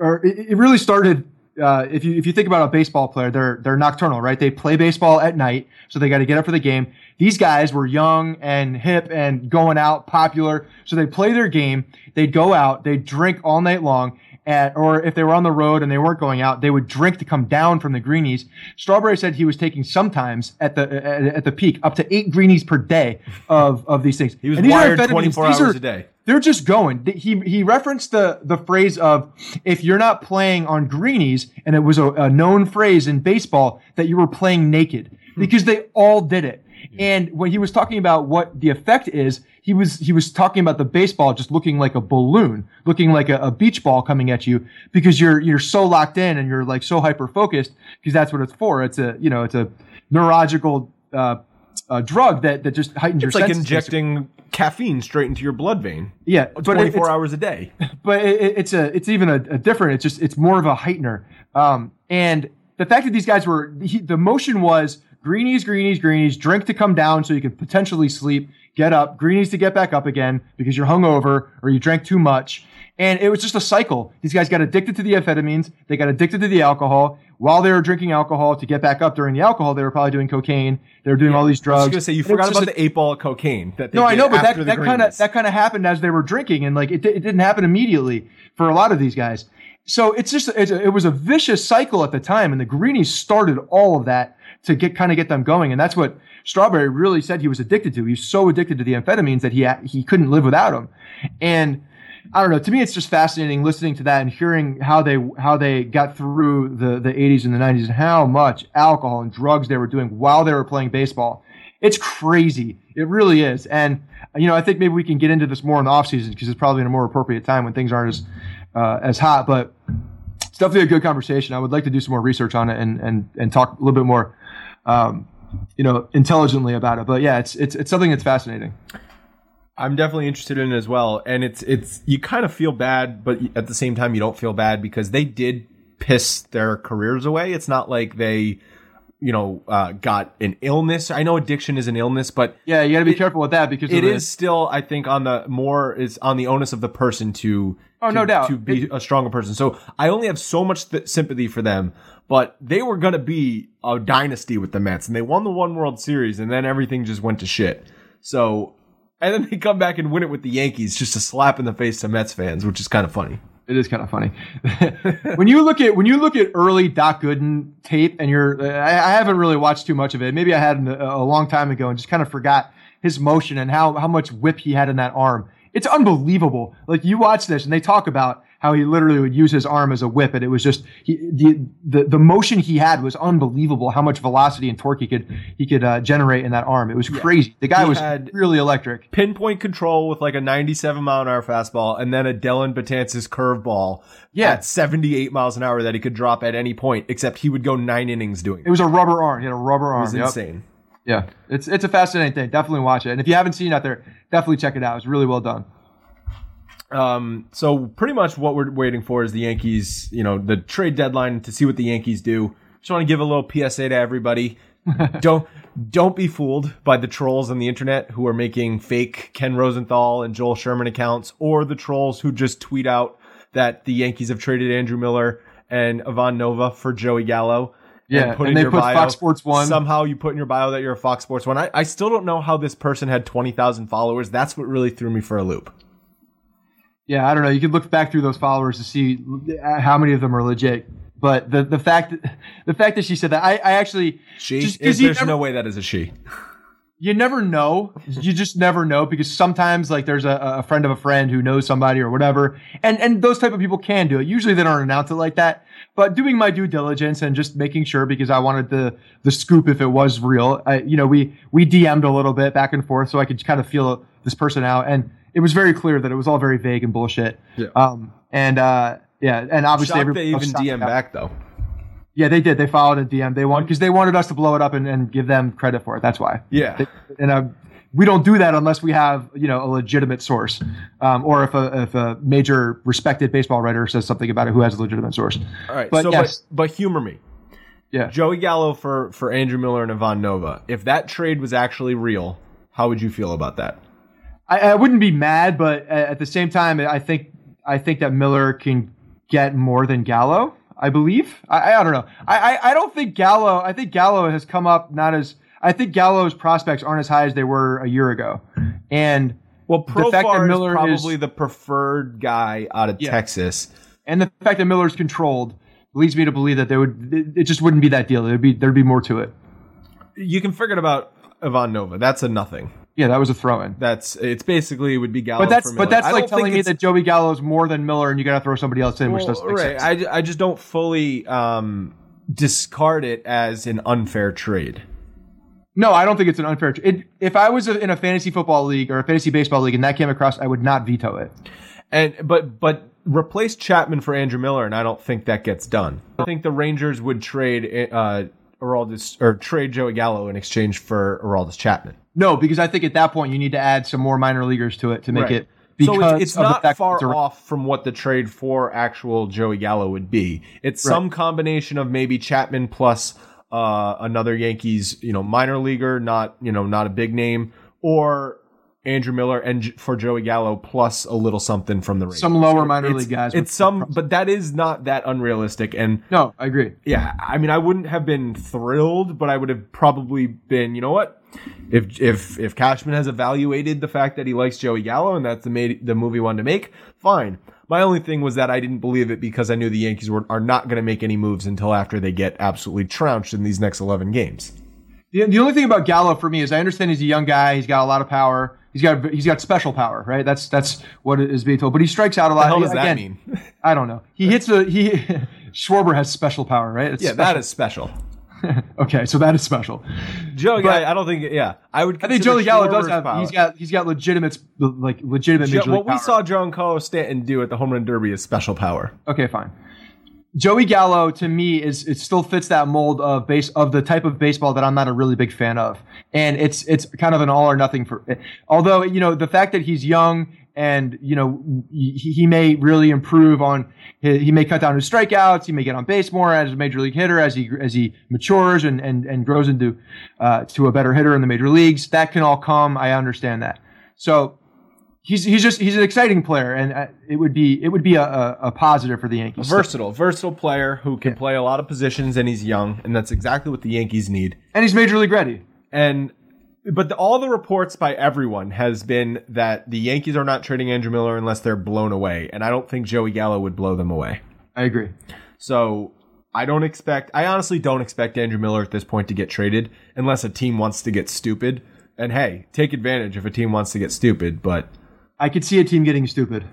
or it really started uh, if you if you think about a baseball player, they're they're nocturnal, right? They play baseball at night, so they got to get up for the game. These guys were young and hip and going out, popular, so they play their game. They'd go out, they'd drink all night long, at, or if they were on the road and they weren't going out, they would drink to come down from the greenies. Strawberry said he was taking sometimes at the at, at the peak up to eight greenies per day of of these things. He was wired twenty four hours are, a day. They're just going. He he referenced the the phrase of if you're not playing on greenies, and it was a, a known phrase in baseball that you were playing naked hmm. because they all did it. And when he was talking about what the effect is, he was he was talking about the baseball just looking like a balloon, looking like a, a beach ball coming at you because you're you're so locked in and you're like so hyper focused because that's what it's for. It's a you know it's a neurological uh, uh, drug that that just heightens it's your. It's like injecting caffeine straight into your blood vein. Yeah, twenty four hours a day. But it, it's a it's even a, a, different. It's just it's more of a heightener. Um, and the fact that these guys were he, the motion was greenies, greenies, greenies, drink to come down so you can potentially sleep get up, greenies to get back up again because you're hungover or you drank too much. And it was just a cycle. These guys got addicted to the amphetamines. They got addicted to the alcohol. While they were drinking alcohol to get back up during the alcohol, they were probably doing cocaine. They were doing yeah, all these drugs. I was gonna say you forgot about a, the eight ball of cocaine. That no, I know, but that that kind of that kind of happened as they were drinking, and like it, it didn't happen immediately for a lot of these guys. So it's just it's a, it was a vicious cycle at the time, and the Greenies started all of that to get kind of get them going, and that's what Strawberry really said he was addicted to. He was so addicted to the amphetamines that he he couldn't live without them. And I don't know. To me, it's just fascinating listening to that and hearing how they how they got through the the 80s and the 90s and how much alcohol and drugs they were doing while they were playing baseball. It's crazy. It really is. And you know, I think maybe we can get into this more in the off season because it's probably in a more appropriate time when things aren't as uh, as hot. But it's definitely a good conversation. I would like to do some more research on it and and and talk a little bit more. Um, you know, intelligently about it. But yeah, it's it's it's something that's fascinating. I'm definitely interested in it as well, and it's it's you kind of feel bad, but at the same time you don't feel bad because they did piss their careers away. It's not like they you know uh, got an illness. I know addiction is an illness, but yeah, you got to be it, careful with that because it is still, I think, on the more is on the onus of the person to oh to, no doubt to be it, a stronger person. So I only have so much th- sympathy for them but they were going to be a dynasty with the Mets, and they won the one World Series, and then everything just went to shit. So, and then they come back and win it with the Yankees, just a slap in the face to Mets fans, which is kind of funny. It is kind of funny when you look at when you look at early Doc Gooden tape, and you're I, I haven't really watched too much of it. Maybe I had a, a long time ago and just kind of forgot his motion and how how much whip he had in that arm. It's unbelievable. Like you watch this, and they talk about how he literally would use his arm as a whip, and it was just he, the, the the motion he had was unbelievable. How much velocity and torque he could he could uh, generate in that arm. It was yeah. crazy. The guy he was really electric. Pinpoint control with like a 97 mile an hour fastball, and then a Dellin Betances curveball yeah. at 78 miles an hour that he could drop at any point. Except he would go nine innings doing. It, it was a rubber arm. He had a rubber arm. It was yep. insane. Yeah, it's it's a fascinating thing. Definitely watch it. And if you haven't seen it out there, definitely check it out. It's really well done. Um, so pretty much what we're waiting for is the Yankees, you know, the trade deadline to see what the Yankees do. Just want to give a little PSA to everybody. don't don't be fooled by the trolls on the internet who are making fake Ken Rosenthal and Joel Sherman accounts, or the trolls who just tweet out that the Yankees have traded Andrew Miller and Ivan Nova for Joey Gallo. Yeah, and, put and they put bio, Fox Sports One. Somehow you put in your bio that you're a Fox Sports One. I, I still don't know how this person had twenty thousand followers. That's what really threw me for a loop. Yeah, I don't know. You could look back through those followers to see how many of them are legit. But the the fact the fact that she said that, I, I actually she just, is, there's never, no way that is a she. You never know. you just never know because sometimes like there's a, a friend of a friend who knows somebody or whatever, and and those type of people can do it. Usually they don't announce it like that. But doing my due diligence and just making sure because I wanted the the scoop if it was real. I, you know, we we DM'd a little bit back and forth so I could kind of feel this person out and it was very clear that it was all very vague and bullshit. Yeah. Um, and uh, yeah, and obviously they even DM back though. Yeah, they did. They followed a DM. They want because they wanted us to blow it up and, and give them credit for it. That's why. Yeah. They, and uh, we don't do that unless we have you know a legitimate source, um, or if a if a major respected baseball writer says something about it who has a legitimate source. All right. But so, yes. but, but humor me. Yeah. Joey Gallo for for Andrew Miller and Ivan Nova. If that trade was actually real, how would you feel about that? I, I wouldn't be mad, but at the same time, I think I think that Miller can get more than Gallo. I believe. I, I don't know. I, I, I don't think Gallo. I think Gallo has come up not as. I think Gallo's prospects aren't as high as they were a year ago, and Well, the fact that Profar is probably is- the preferred guy out of Yeah. Texas. and the fact that Miller's controlled leads me to believe that there would. It, it just wouldn't be that deal. There'd be there'd be more to it. You can forget about Ivan Nova. That's a nothing. Yeah, that was a throw in. That's it's basically it would be Gallo. But that's but that's I like telling me that Joey Gallo is more than Miller, and you got to throw somebody else in, which Well, doesn't make right. sense. I, I just don't fully um, discard it as an unfair trade. No, I don't think it's an unfair. Tr- it, if I was a, in a fantasy football league or a fantasy baseball league and that came across, I would not veto it. And but but replace Chapman for Andrew Miller, and I don't think that gets done. I think the Rangers would trade uh, Aroldis or trade Joey Gallo in exchange for Aroldis Chapman. No, because I think at that point you need to add some more minor leaguers to it to make Right. it. Because so it's, it's not far off from what the trade for actual Joey Gallo would be. It's some combination of maybe Chapman plus uh, another Yankees, you know, minor leaguer, not you know, not a big name, or Andrew Miller and for Joey Gallo plus a little something from the Rangers. Some lower minor it's, league guys. It's some, but that is not that unrealistic. And No, I agree. yeah, I mean, I wouldn't have been thrilled, but I would have probably been, you know what? If if if Cashman has evaluated the fact that he likes Joey Gallo and that's the made, the movie he wanted to make, fine. My only thing was that I didn't believe it because I knew the Yankees were are not going to make any moves until after they get absolutely trounced in these next eleven games. The, the only thing about Gallo for me is I understand he's a young guy. He's got a lot of power. He's got he's got special power, right? That's that's what is being told. But he strikes out a lot. The hell does that mean? I don't know. He hits a he. Schwarber has special power, right? It's Yeah, that is special. okay. So that is special. Joe, But- I, I don't think. Yeah, I would. I think Joey Gallo does have. power. He's got he's got legitimate like legitimate Jo- major league what we power. saw Giancarlo Stanton do at the home run derby is special power. Okay, fine. Joey Gallo to me is it still fits that mold of base of the type of baseball that I'm not a really big fan of, and it's it's kind of an all or nothing for. Although you know the fact that he's young and you know he, he may really improve on he, he may cut down his strikeouts, he may get on base more as a major league hitter as he as he matures and and and grows into uh, to a better hitter in the major leagues. That can all come. I understand that. So he's he's just he's an exciting player, and uh, it would be it would be a, a, a positive for the Yankees. versatile, versatile player who can play a lot of positions, and he's young, and that's exactly what the Yankees need. and he's major league ready. And but the, all the reports by everyone has been that the Yankees are not trading Andrew Miller unless they're blown away, and I don't think Joey Gallo would blow them away. I agree. So I don't expect. I honestly don't expect Andrew Miller at this point to get traded unless a team wants to get stupid. And hey, take advantage if a team wants to get stupid, but. I could see a team getting stupid.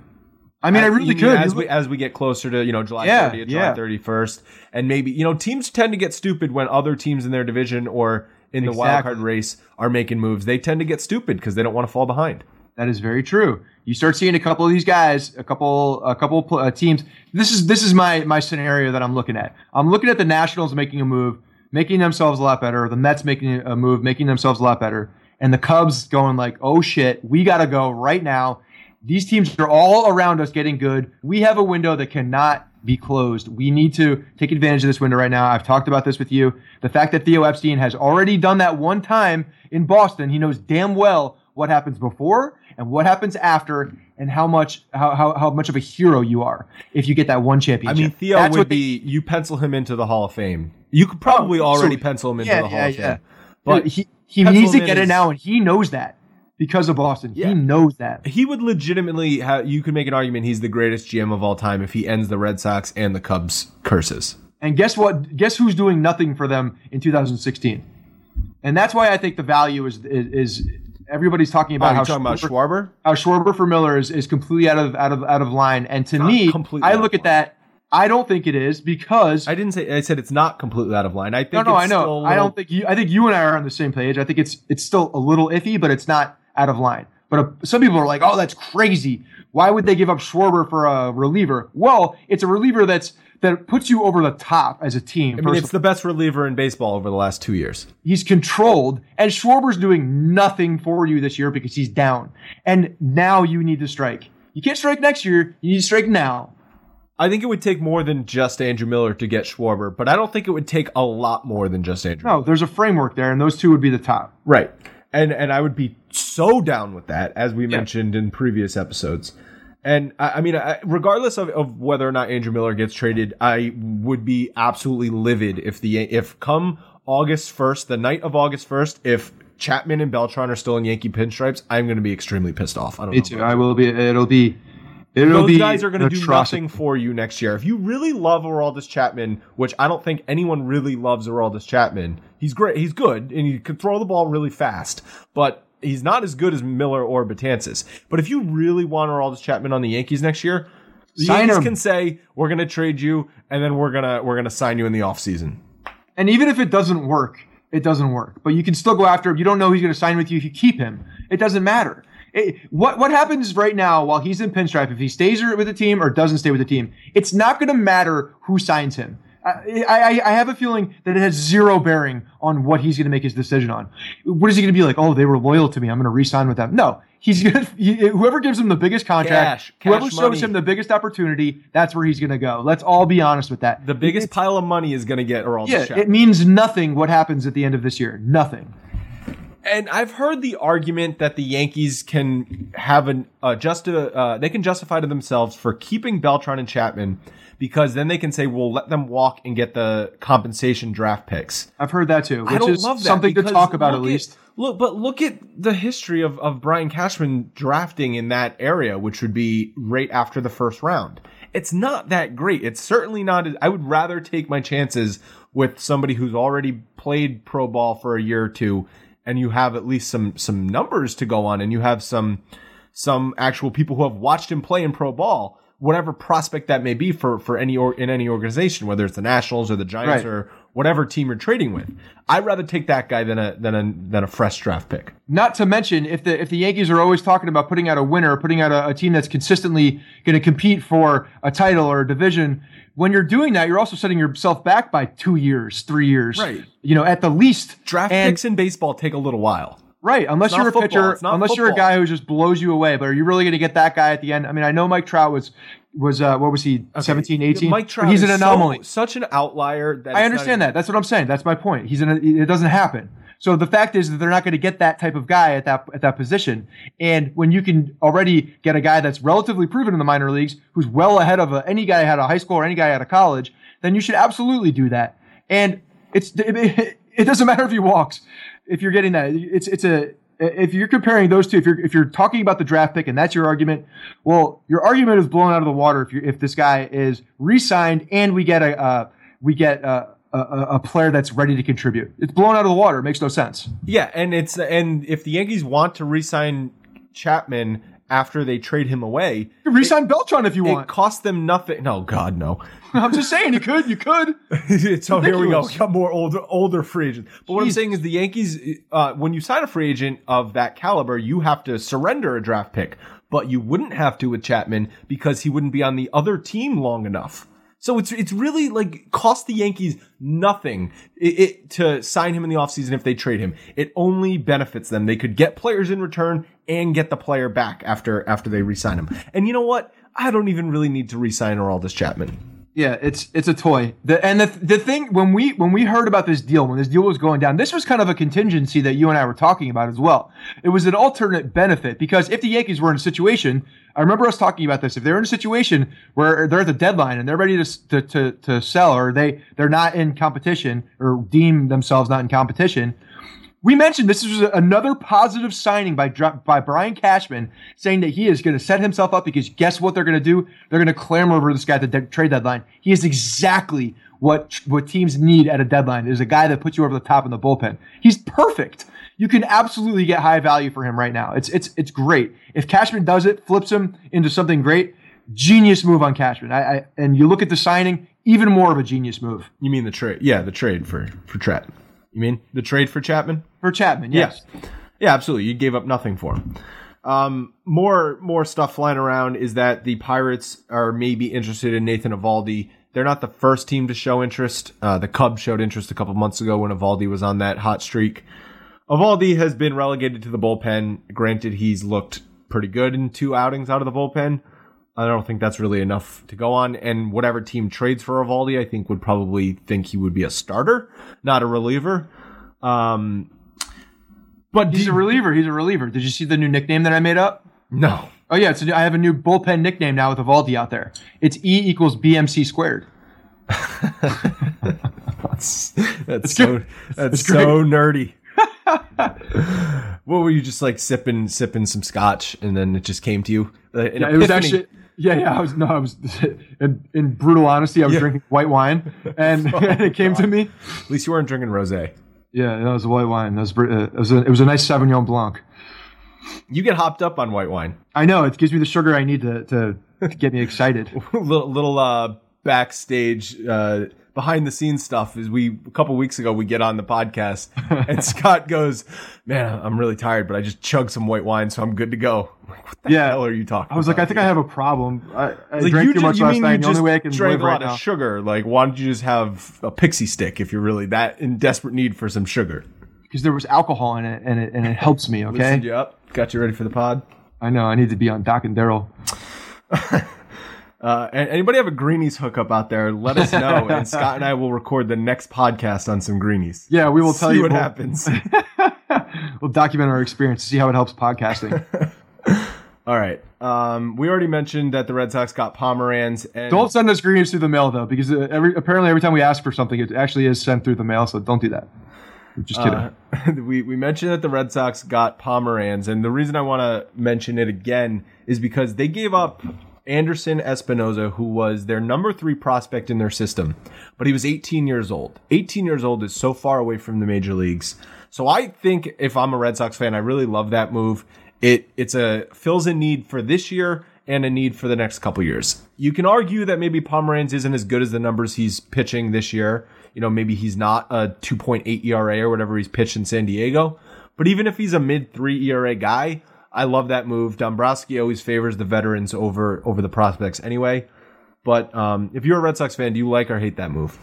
I mean, I, really could. as we as we get closer to you know July Yeah, 30th, yeah. July 31st, and maybe you know teams tend to get stupid when other teams in their division or in the wild card race are making moves. They tend to get stupid because they don't want to fall behind. that is very true. You start seeing a couple of these guys, a couple, a couple pl- uh, teams. This is this is my my scenario that I'm looking at. I'm looking at the Nationals making a move, making themselves a lot better. The Mets making a move, making themselves a lot better, and the Cubs going like, "Oh shit, we got to go right now." These teams are all around us getting good. We have a window that cannot be closed. We need to take advantage of this window right now. I've talked about this with you. The fact that Theo Epstein has already done that one time in Boston, he knows damn well what happens before and what happens after and how much how, how, how much of a hero you are if you get that one championship. I mean, Theo That's would be you pencil him into the Hall of Fame. You could probably Oh, already pencil him into Yeah, the Hall yeah, of yeah. Fame, but he he needs to get it now and he knows that because of Boston. Yeah. He knows that. he would legitimately have. You could make an argument he's the greatest GM of all time if he ends the Red Sox and the Cubs curses. And guess what? Guess who's doing nothing for them in 2016? And that's why I think the value is is, is everybody's talking Oh, about you how talking about Schwarber- Schwarber? how Schwarber for Miller is, is completely out of out of out of line. And to Not me, I look at that. I don't think it is because I didn't say. I said it's not completely out of line. I think. no, no, it's I know. a I little- don't think you. I think you and I are on the same page. I think it's it's still a little iffy, but it's not out of line. But uh, some people are like, "Oh, that's crazy. Why would they give up Schwarber for a reliever?" Well, it's a reliever that's that puts you over the top as a team. I mean, it's the best reliever in baseball over the last two years. He's controlled, and Schwarber's doing nothing for you this year because he's down. And now you need to strike. You can't strike next year. You need to strike now. I think it would take more than just Andrew Miller to get Schwarber, but I don't think it would take a lot more than just Andrew. No, there's a framework there, and those two would be the top. Right. And and I would be so down with that, as we yeah. mentioned in previous episodes. And I, I mean, I, regardless of, of whether or not Andrew Miller gets traded, I would be absolutely livid if the if come August first, the night of August first, if Chapman and Beltran are still in Yankee pinstripes, I'm going to be extremely pissed off. I don't Me know. too. I will be. It'll be It'll Those guys are going to do nothing for you next year. If you really love Aroldis Chapman, which I don't think anyone really loves Aroldis Chapman, he's great. He's good, and he can throw the ball really fast. But he's not as good as Miller or Betances. But if you really want Aroldis Chapman on the Yankees next year, the sign Yankees him. can say we're going to trade you, and then we're gonna we're gonna sign you in the offseason. And even if it doesn't work, it doesn't work. But you can still go after him. You don't know who's going to sign with you if you keep him. It doesn't matter. It, what what happens right now while he's in pinstripe, if he stays with the team or doesn't stay with the team, it's not going to matter who signs him. I, I, I, have a feeling that it has zero bearing on what he's going to make his decision on. What is he going to be like? Oh, they were loyal to me. I'm going to re-sign with them. No, he's going to, whoever gives him the biggest contract, cash, cash whoever shows him the biggest opportunity, that's where he's going to go. Let's all be honest with that. The biggest it's, pile of money is going to get Earl. Yeah, it means nothing what happens at the end of this year. Nothing. And I've heard the argument that the Yankees can have an uh, just uh, they can justify to themselves for keeping Beltran and Chapman because then they can say we'll let them walk and get the compensation draft picks. I've heard that too, which is something to talk about at least. look, but look at the history of, of Brian Cashman drafting in that area, which would be right after the first round. It's not that great. It's certainly not. I would rather take my chances with somebody who's already played pro ball for a year or two and you have at least some some numbers to go on and you have some some actual people who have watched him play in pro ball whatever prospect that may be for for any or in any organization whether it's the nationals or the giants right. or whatever team you're trading with i'd rather take that guy than a than a than a fresh draft pick not to mention if the if the yankees are always talking about putting out a winner putting out a, a team that's consistently going to compete for a title or a division when you're doing that, you're also setting yourself back by two years, three years, right? You know, at the least. Draft and, picks in baseball take a little while, right? Unless you're a football. pitcher, unless football. you're a guy who just blows you away. But are you really going to get that guy at the end? I mean, I know Mike Trout was was uh, what was he okay. 17 18 mike trout he's an anomaly so, such an outlier that i understand that that's what i'm saying that's my point he's an it doesn't happen so the fact is that they're not going to get that type of guy at that at that position. And when you can already get a guy that's relatively proven in the minor leagues, who's well ahead of a, any guy out of high school or any guy out of college, then you should absolutely do that. And it's it, it doesn't matter if he walks. If you're getting that, it's it's a if you're comparing those two, if you're if you're talking about the draft pick and that's your argument, well, your argument is blown out of the water if you if this guy is re-signed and we get a uh, we get a, a, a, player that's ready to contribute. It's blown out of the water. It makes no sense. Yeah, and it's and if the Yankees want to re-sign Chapman after they trade him away, you resign Beltran if you want. It costs them nothing. No, God, no. I'm just saying you could. You could. so here we go. Got more older older free agents. But what I'm saying is the Yankees, uh, when you sign a free agent of that caliber, you have to surrender a draft pick. But you wouldn't have to with Chapman because he wouldn't be on the other team long enough. So it's it's really like cost the Yankees nothing it, it, to sign him in the offseason if they trade him. It only benefits them. They could get players in return and get the player back after after they re-sign him. And you know what? I don't even really need to re-sign Aroldis Chapman. Yeah, it's it's a toy. The, and the the thing when we when we heard about this deal, when this deal was going down, this was kind of a contingency that you and I were talking about as well. It was an alternate benefit because if the Yankees were in a situation, I remember us talking about this. If they're in a situation where they're at the deadline and they're ready to to to, to sell, or they they're not in competition or deem themselves not in competition, we mentioned this is another positive signing by by Brian Cashman, saying that he is going to set himself up because guess what they're going to do? They're going to clamor over this guy at the de- trade deadline. He is exactly what what teams need at a deadline. Is a guy that puts you over the top in the bullpen. He's perfect. You can absolutely get high value for him right now. It's it's it's great. If Cashman does it, flips him into something great, genius move on Cashman. I, I and you look at the signing, even more of a genius move. You mean the trade? Yeah, the trade for for Trent. You mean the trade for Chapman? For Chapman, yes. Yeah, yeah absolutely. You gave up nothing for him. Um, more more stuff flying around is that the Pirates are maybe interested in Nathan Eovaldi. They're not the first team to show interest. Uh, the Cubs showed interest a couple months ago when Eovaldi was on that hot streak. Eovaldi has been relegated to the bullpen. Granted, he's looked pretty good in two outings out of the bullpen, I don't think that's really enough to go on. And whatever team trades for Avaldi, I think would probably think he would be a starter, not a reliever. Um, but He's a reliever. He's a reliever. Did you see the new nickname that I made up? no. Oh yeah, it's a new, I have a new bullpen nickname now with Eovaldi out there. It's E equals BMC squared. That's, that's so good. that's so nerdy. what were you just like sipping sipping some scotch and then it just came to you? Uh, Yeah, it was actually yeah yeah I was no I was in, in brutal honesty I was Yeah. drinking white wine and, and it came to me. At least you weren't drinking rosé. Yeah, that was a white wine. That was uh, it was a, it was a nice Sauvignon Blanc. You get hopped up on white wine. I know it gives me the sugar I need to to, to get me excited. little little uh, backstage uh, behind the scenes stuff is we a couple weeks ago we get on the podcast and Scott goes, "Man, I'm really tired, but I just chugged some white wine, so I'm good to go." Like, what the Yeah. hell are you talking? I was like, I think I have a problem. I, I Like, drank you too much last night. you The only way I can drank live a right lot now. of sugar. Like, why don't you just have a pixie stick if you're really that in desperate need for some sugar? because there was alcohol in it and it and it helps me. Okay, Loosened you up, got you ready for the pod. I know I need to be on Doc and Darryl. Uh, anybody have a greenies hookup out there? Let us know, and Scott and I will record the next podcast on some greenies. Yeah, we will tell See you what we'll- happens. We'll document our experience to see how it helps podcasting. All right. Um, we already mentioned that the Red Sox got Pomeranz, and don't send us greenies through the mail though, because uh, every apparently every time we ask for something, it actually is sent through the mail. So don't do that. I'm just kidding. Uh, we we mentioned that the Red Sox got Pomeranz, and the reason I want to mention it again is because they gave up Anderson Espinoza, who was their number three prospect in their system, but he was 18 years old. 18 years old is so far away from the major leagues. So I think if I'm a Red Sox fan, I really love that move. It it's a fills a need for this year and a need for the next couple years. You can argue that maybe Pomeranz isn't as good as the numbers he's pitching this year. You know, maybe he's not a 2.8 ERA or whatever he's pitched in San Diego. But even if he's a mid three ERA guy, I love that move. Dombrowski always favors the veterans over over the prospects anyway. But um, if you're a Red Sox fan, do you like or hate that move?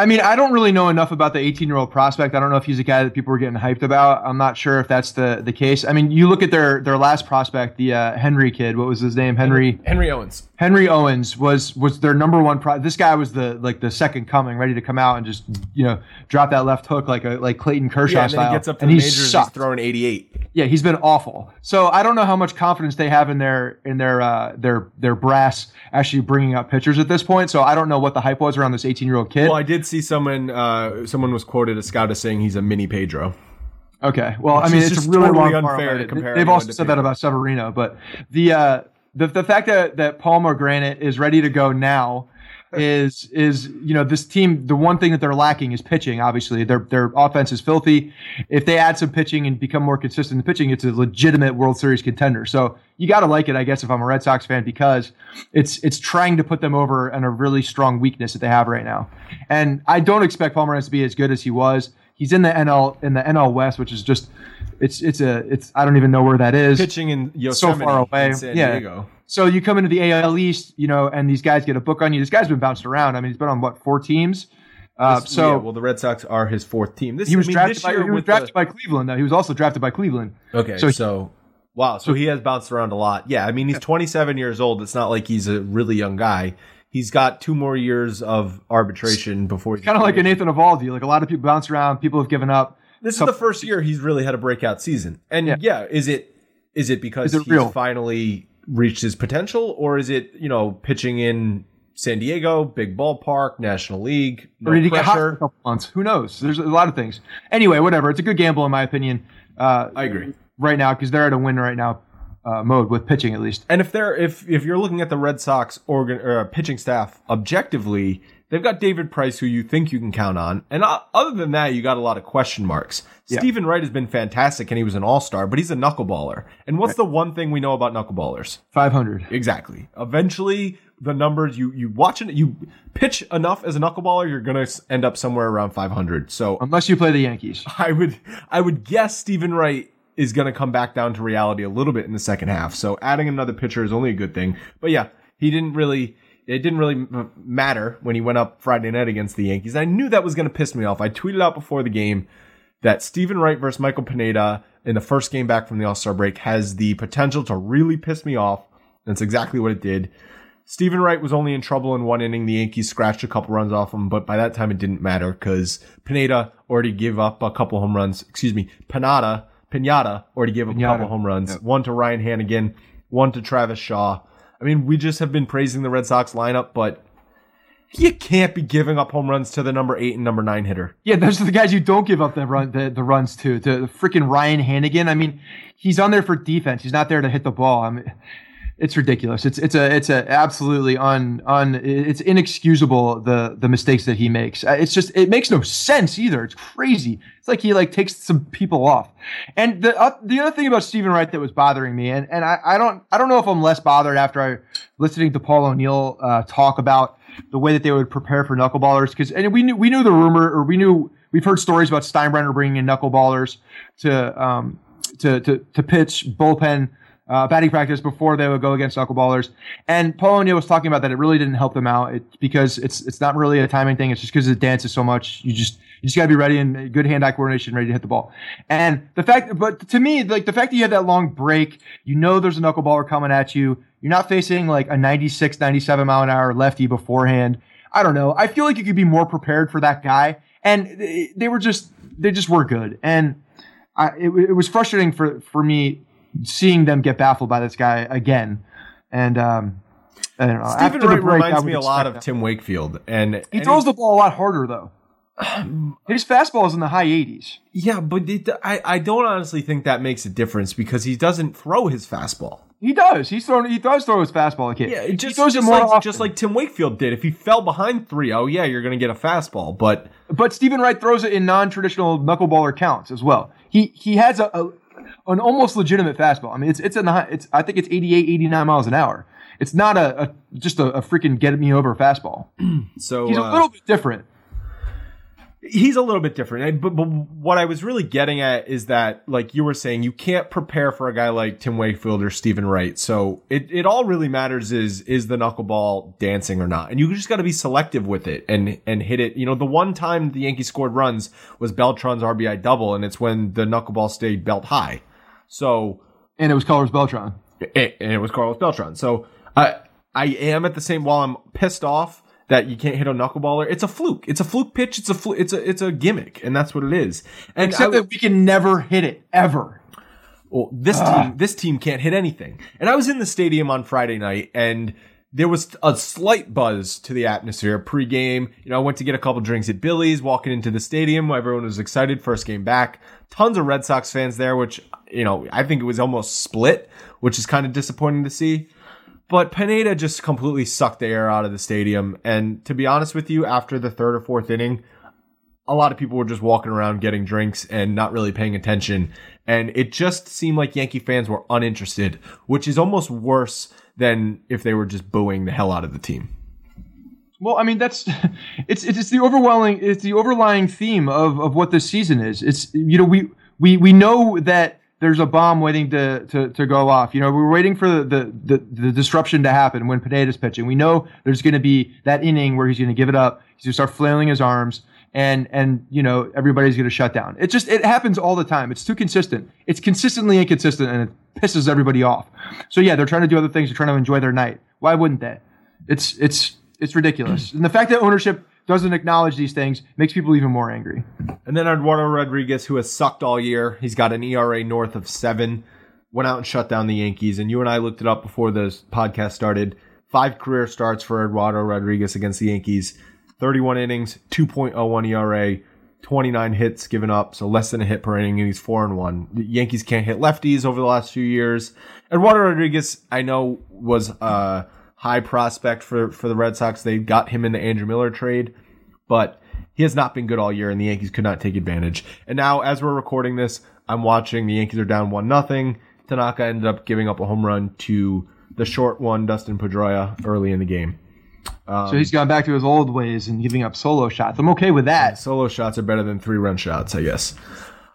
I mean, I don't really know enough about the 18 year old prospect. I don't know if he's a guy that people were getting hyped about. I'm not sure if that's the, the case. I mean, you look at their their last prospect, the uh, Henry kid. What was his name? Henry Henry Owens. Henry Owens was was their number one. Pro- this guy was the like the second coming, ready to come out and just you know drop that left hook like a like Clayton Kershaw Yeah, and then style. he gets up to and the he's majors, he's throwing 88. Yeah, he's been awful. So I don't know how much confidence they have in their in their uh, their their brass actually bringing up pitchers at this point. So I don't know what the hype was around this 18 year old kid. Well, I did see someone. Uh, someone was quoted as scout as saying he's a mini Pedro. Okay. Well, I mean, it's just really totally unfair to compare They've also said that about Severino, but the uh, the the fact that that Pomeranz is ready to go now is is you know this team. The one thing that they're lacking is pitching. Obviously, their their offense is filthy. If they add some pitching and become more consistent in pitching, it's a legitimate World Series contender. So you got to like it, I guess, if I'm a Red Sox fan, because it's it's trying to put them over on a really strong weakness that they have right now. And I don't expect Palmer to be as good as he was. He's in the NL in the NL West, which is just it's it's a it's I don't even know where that is. Pitching in Yosemite, so far away. Yeah. Diego. So you come into the AL East, you know, and these guys get a book on you. This guy's been bounced around. I mean, he's been on what four teams. Uh, This- so yeah, well, the Red Sox are his fourth team. This he was I mean, drafted this by year he was drafted the- by Cleveland. Though he was also drafted by Cleveland. Okay, So so, wow, so he has bounced around a lot. Yeah, I mean he's 27 years old. It's not like he's a really young guy. He's got two more years of arbitration before he's Kind of like a Nathan Eovaldi. Like a lot of people bounce around. People have given up. This is the first year he's really had a breakout season. And yeah, Yeah. is it is it because Is it he's real? finally reached his potential, or is it you know pitching in San Diego, big ballpark, National League, no or did he get hot for a couple months? Who knows? There's a lot of things. Anyway, whatever. It's a good gamble in my opinion. Uh, I agree. right now because they're at a win right now uh, mode with pitching at least. And if they're if if you're looking at the Red Sox organ or pitching staff objectively, they've got David Price, who you think you can count on, and other than that, you got a lot of question marks. Yeah. Steven Wright has been fantastic, and he was an All Star, but he's a knuckleballer. And what's the one thing we know about knuckleballers? Five hundred. Exactly. Eventually, the numbers you you watch it, you pitch enough as a knuckleballer, you're gonna end up somewhere around 500. So Unless you play the Yankees. I would I would guess Steven Wright is going to come back down to reality a little bit in the second half. So adding another pitcher is only a good thing. But yeah, he didn't really it didn't really m- matter when he went up Friday night against the Yankees. I knew that was going to piss me off. I tweeted out before the game that Steven Wright versus Michael Pineda in the first game back from the All-Star break has the potential to really piss me off. That's exactly what it did. Steven Wright was only in trouble in one inning. The Yankees scratched a couple runs off him, but by that time it didn't matter because Pineda already gave up a couple home runs. Excuse me, Pinada, Pinata already gave up Pinata. a couple home runs. Yep. One to Ryan Hanigan, one to Travis Shaw. I mean, we just have been praising the Red Sox lineup, but you can't be giving up home runs to the number eight and number nine hitter. Yeah, those are the guys you don't give up the run the, the runs to. To freaking Ryan Hanigan. I mean, he's on there for defense. He's not there to hit the ball. I mean, it's ridiculous. It's it's a it's a absolutely un un it's inexcusable the the mistakes that he makes. Uh, it's just it makes no sense either. It's crazy. It's like he like takes some people off. And the uh, the other thing about Steven Wright that was bothering me, and and I, I don't I don't know if I'm less bothered after I listening to Paul O'Neill uh, talk about the way that they would prepare for knuckleballers because and we knew we knew the rumor or we knew we've heard stories about Steinbrenner bringing in knuckleballers to um to to to pitch bullpen uh, batting practice before they would go against knuckleballers. And Paul O'Neill was talking about that it really didn't help them out it, because it's it's not really a timing thing. It's just because it dances so much. You just you just got to be ready and good hand-eye coordination, ready to hit the ball. And the fact, but to me, like the fact that you had that long break, you know there's a knuckleballer coming at you. You're not facing like a 96, 97 mile an hour lefty beforehand. I don't know. I feel like you could be more prepared for that guy. And they were just, they just were good. And I, it, it was frustrating for, for me seeing them get baffled by this guy again. And um, I don't know. Steven Wright break, reminds me a lot of that. Tim Wakefield, and he throws the ball a lot harder though. His fastball is in the high 80s. Yeah, but it, I I don't honestly think that makes a difference because he doesn't throw his fastball. He does. He's thrown. He does throw his fastball. Kid. Yeah, it just, he throws just it more like, often. just like Tim Wakefield did. If he fell behind 3-0, yeah, you're going to get a fastball. But but Steven Wright throws it in non-traditional knuckleballer counts as well. He he has a, a an almost legitimate fastball. I mean, it's it's a it's I think it's 88, 89 miles an hour. It's not a, a just a, a, freaking get me over fastball. so he's a uh, little bit different. He's a little bit different. But, but what I was really getting at is that, like you were saying, you can't prepare for a guy like Tim Wakefield or Steven Wright. So it, it all really matters is, is the knuckleball dancing or not? And you just got to be selective with it and, and hit it. You know, the one time the Yankees scored runs was Beltran's RBI double, and it's when the knuckleball stayed belt high. So. And it was Carlos Beltran. It, and it was Carlos Beltran. So I, I am at the same, while I'm pissed off, that you can't hit a knuckleballer. It's a fluke. It's a fluke pitch. It's a fl- it's a it's a gimmick, and that's what it is. And Except that we can never hit it ever. Well, this uh. team this team can't hit anything. And I was in the stadium on Friday night, and there was a slight buzz to the atmosphere pregame. You know, I went to get a couple drinks at Billy's, walking into the stadium. Everyone was excited. First game back. Tons of Red Sox fans there, which, you know, I think it was almost split, which is kind of disappointing to see. But Pineda just completely sucked the air out of the stadium. And to be honest with you, after the third or fourth inning, a lot of people were just walking around getting drinks and not really paying attention. And it just seemed like Yankee fans were uninterested, which is almost worse than if they were just booing the hell out of the team. Well, I mean that's it's it's the overwhelming it's the overlying theme of of what this season is. It's you know we we we know that there's a bomb waiting to, to, to go off. You know, we're waiting for the, the, the, the disruption to happen when Pineda's pitching. We know there's going to be that inning where he's going to give it up. He's going to start flailing his arms and, and, you know, everybody's going to shut down. It just, it happens all the time. It's too consistent. It's consistently inconsistent and it pisses everybody off. So yeah, they're trying to do other things. They're trying to enjoy their night. Why wouldn't they? It's, it's, it's ridiculous. And the fact that ownership doesn't acknowledge these things makes people even more angry. And then Eduardo Rodriguez, who has sucked all year, he's got an ERA north of seven, went out and shut down the Yankees. And you and I looked it up before the podcast started. Five career starts for Eduardo Rodriguez against the Yankees, 31 innings, 2.01 ERA. 29 hits given up, so less than a hit per inning, and he's four and one. The Yankees can't hit lefties over the last few years. Eduardo Rodriguez, I know, was a high prospect for for the Red Sox. They got him in the Andrew Miller trade, but he has not been good all year, and the Yankees could not take advantage. And now, as we're recording this, I'm watching the Yankees are down one nothing. Tanaka ended up giving up a home run to the short one, Dustin Pedroia, early in the game. Um, so he's gone back to his old ways and giving up solo shots. I'm okay with that. Solo shots are better than three run shots, I guess.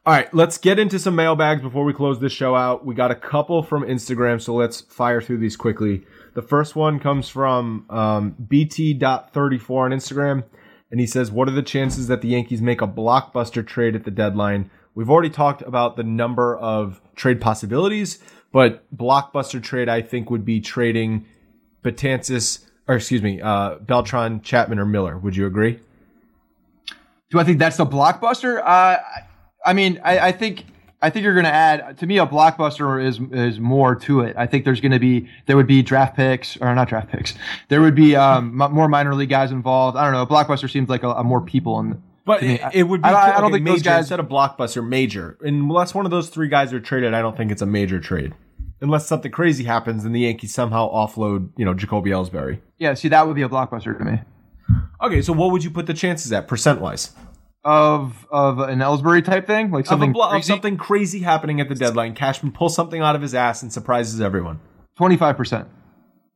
All right, let's get into some mailbags before we close this show out. We got a couple from Instagram, so let's fire through these quickly. The first one comes from um, BT.34 on Instagram, and he says, What are the chances that the Yankees make a blockbuster trade at the deadline? We've already talked about the number of trade possibilities, But blockbuster trade, I think, would be trading Betances, or excuse me, uh, Beltran, Chapman, or Miller. Would you agree? Do I think that's the blockbuster? Uh, I mean, I, I think I think you're going to add to me a blockbuster is is more to it. I think there's going to be there would be draft picks or not draft picks. There would be um, more minor league guys involved. I don't know. A blockbuster seems like a, a more people in. But it, it, would be. I, I don't think major, those guys instead of blockbuster major. Unless one of those three guys are traded, I don't think it's a major trade. Unless something crazy happens and the Yankees somehow offload, you know, Jacoby Ellsbury. Yeah, see, that would be a blockbuster to me. Okay, so what would you put the chances at percent wise? Of of an Ellsbury type thing, like something of, crazy? of something crazy happening at the deadline. Cashman pulls something out of his ass and surprises everyone. Twenty five percent.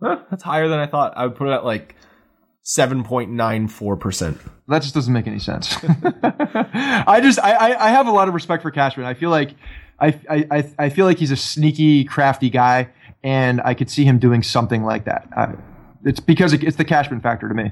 That's higher than I thought. I would put it at like seven point nine four percent. That just doesn't make any sense. I just I, I have a lot of respect for Cashman. I feel like I, I I feel like he's a sneaky, crafty guy, and I could see him doing something like that. It's because it's the Cashman factor to me.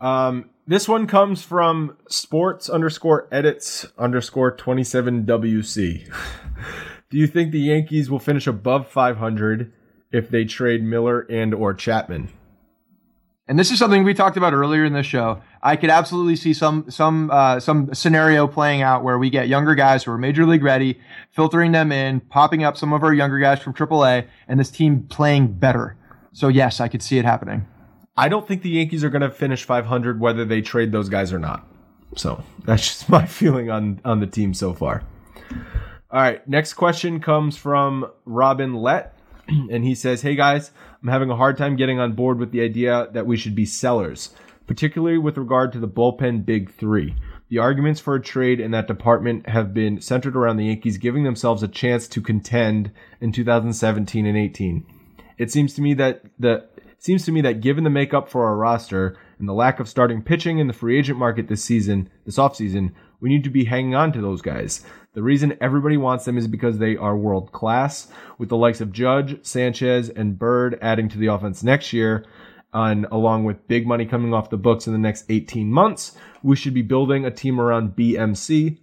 Um, this one comes from sports underscore edits underscore 27 WC. Do you think the Yankees will finish above 500 if they trade Miller and or Chapman? And this is something we talked about earlier in the show. I could absolutely see some some uh, some scenario playing out where we get younger guys who are major league ready, filtering them in, popping up some of our younger guys from AAA, and this team playing better. So yes, I could see it happening. I don't think the Yankees are going to finish 500 whether they trade those guys or not. So that's just my feeling on on the team so far. All right, next question comes from Robin Lett, and he says, "Hey guys, I'm having a hard time getting on board with the idea that we should be sellers, particularly with regard to the bullpen big three. The arguments for a trade in that department have been centered around the Yankees giving themselves a chance to contend in 2017 and 18. It seems to me that the seems to me that given the makeup for our roster and the lack of starting pitching in the free agent market this season, this offseason, we need to be hanging on to those guys. The reason everybody wants them is because they are world class, with the likes of Judge, Sanchez, and Bird adding to the offense next year. And along with big money coming off the books in the next 18 months, we should be building a team around BMC.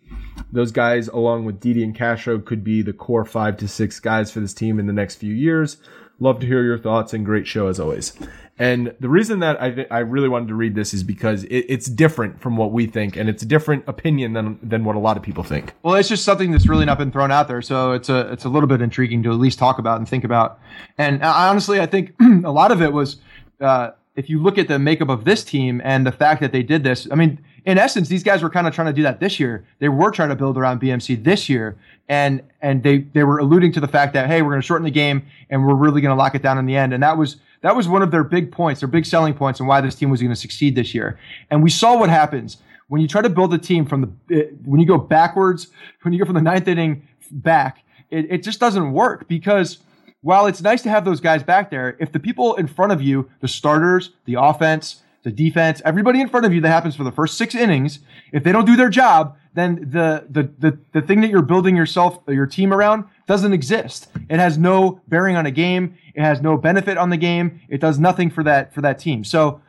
Those guys, along with Didi and Castro, could be the core five to six guys for this team in the next few years. Love to hear your thoughts and great show as always. And the reason that I th- I really wanted to read this is because it, it's different from what we think, and it's a different opinion than than what a lot of people think. Well, it's just something that's really not been thrown out there, so it's a it's a little bit intriguing to at least talk about and think about. And I, honestly, I think a lot of it was. Uh, if you look at the makeup of this team and the fact that they did this, I mean, in essence, these guys were kind of trying to do that this year. They were trying to build around BMC this year, and and they they were alluding to the fact that hey, we're going to shorten the game and we're really going to lock it down in the end. And that was that was one of their big points, their big selling points, and why this team was going to succeed this year. And we saw what happens when you try to build a team from the when you go backwards, when you go from the ninth inning back. It, it just doesn't work because while it's nice to have those guys back there, if the people in front of you, the starters, the offense, the defense, everybody in front of you that happens for the first six innings, if they don't do their job, then the, the, the, the thing that you're building yourself, your team around doesn't exist. It has no bearing on a game. It has no benefit on the game. It does nothing for that, for that team. So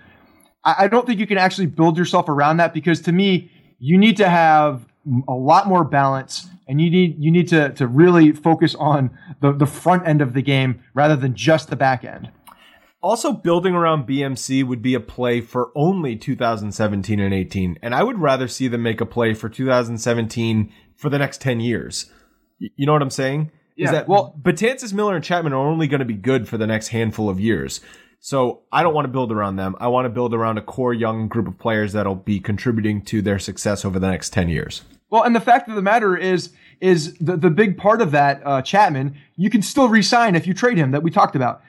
I, I don't think you can actually build yourself around that because to me, you need to have a lot more balance and you need you need to to really focus on the the front end of the game rather than just the back end. Also, building around BMC would be a play for only 2017 and 18, and I would rather see them make a play for 2017 for the next 10 years. You know what I'm saying? Yeah. Is that well, Betances, Miller, and Chapman are only going to be good for the next handful of years. So I don't want to build around them. I want to build around a core young group of players that'll be contributing to their success over the next 10 years. Well, and the fact of the matter is, is the, the big part of that, uh, Chapman, you can still resign if you trade him that we talked about.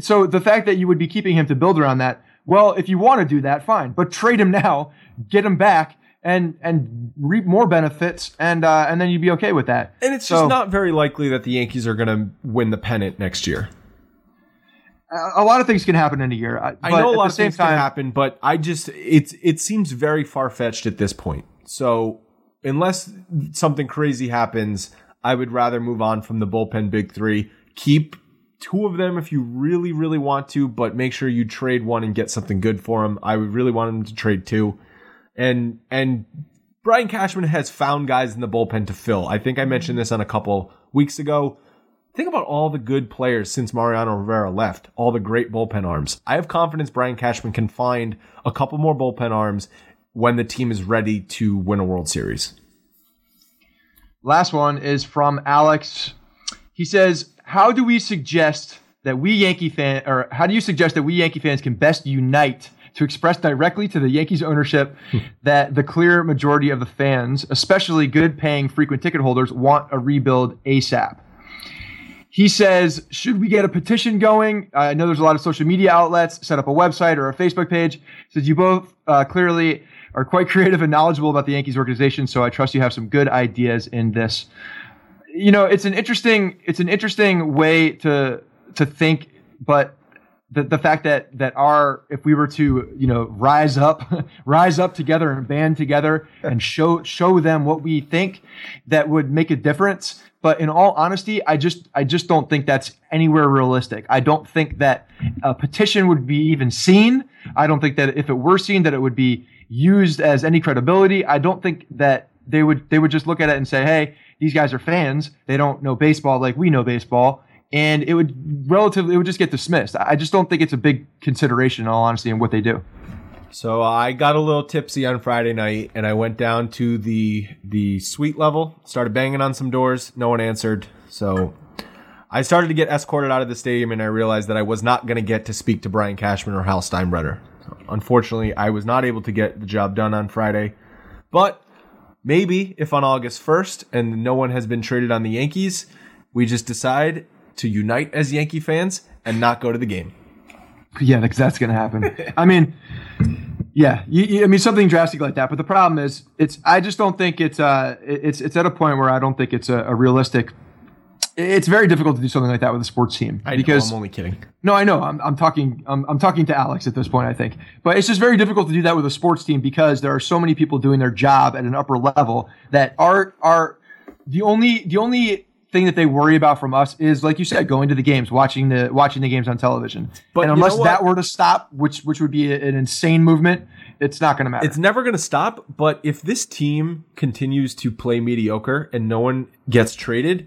So the fact that you would be keeping him to build around that, well, if you want to do that, fine, but trade him now, get him back, and and reap more benefits, and uh, and then you'd be okay with that. And it's so, just not very likely that the Yankees are going to win the pennant next year a lot of things can happen in a year. I know a lot of things time, can happen, but I just it's it seems very far fetched at this point. So unless something crazy happens, I would rather move on from the bullpen big three. Keep two of them if you really really want to, but make sure you trade one and get something good for them. I would really want them to trade two, and and Brian Cashman has found guys in the bullpen to fill. I think I mentioned this on a couple weeks ago think about all the good players since Mariano Rivera left, all the great bullpen arms. I have confidence Brian Cashman can find a couple more bullpen arms when the team is ready to win a World Series. Last one is from Alex. He says, "How do we suggest that we Yankee fan, or how do you suggest that we Yankee fans can best unite to express directly to the Yankees ownership that the clear majority of the fans, especially good-paying frequent ticket holders, want a rebuild ASAP?" He says, should we get a petition going? I know there's a lot of social media outlets, set up a website or a Facebook page. He says you both uh, clearly are quite creative and knowledgeable about the Yankees organization, so I trust you have some good ideas in this. You know, it's an interesting it's an interesting way to to think, but the, the fact that that our if we were to you know rise up rise up together and band together and show show them what we think that would make a difference. But in all honesty i just i just don't think that's anywhere realistic. I don't think that a petition would be even seen. I don't think that if it were seen that it would be used as any credibility. I don't think that they would they would just look at it and say hey these guys are fans they don't know baseball like we know baseball and it would relatively it would just get dismissed. I just don't think it's a big consideration, in all honesty, in what they do. So I got a little tipsy on Friday night, and I went down to the the suite level, started banging on some doors. No one answered, so I started to get escorted out of the stadium, and I realized that I was not going to get to speak to Brian Cashman or Hal Steinbrenner. Unfortunately, I was not able to get the job done on Friday, but maybe if on August first and no one has been traded on the Yankees, we just decide to unite as Yankee fans and not go to the game. Yeah, because that's going to happen. I mean, yeah, you, you, I mean something drastic like that. But the problem is, it's I just don't think it's uh it's it's at a point where I don't think it's a, a realistic. It's very difficult to do something like that with a sports team I because know, I'm only kidding. No, I know. I'm, I'm talking. I'm, I'm talking to Alex at this point. I think, but it's just very difficult to do that with a sports team because there are so many people doing their job at an upper level that are are the only the only thing that they worry about from us is, like you said, going to the games, watching the watching the games on television. But and you unless know that were to stop, which which would be an insane movement, it's not going to matter. It's never going to stop, but if this team continues to play mediocre and no one gets traded,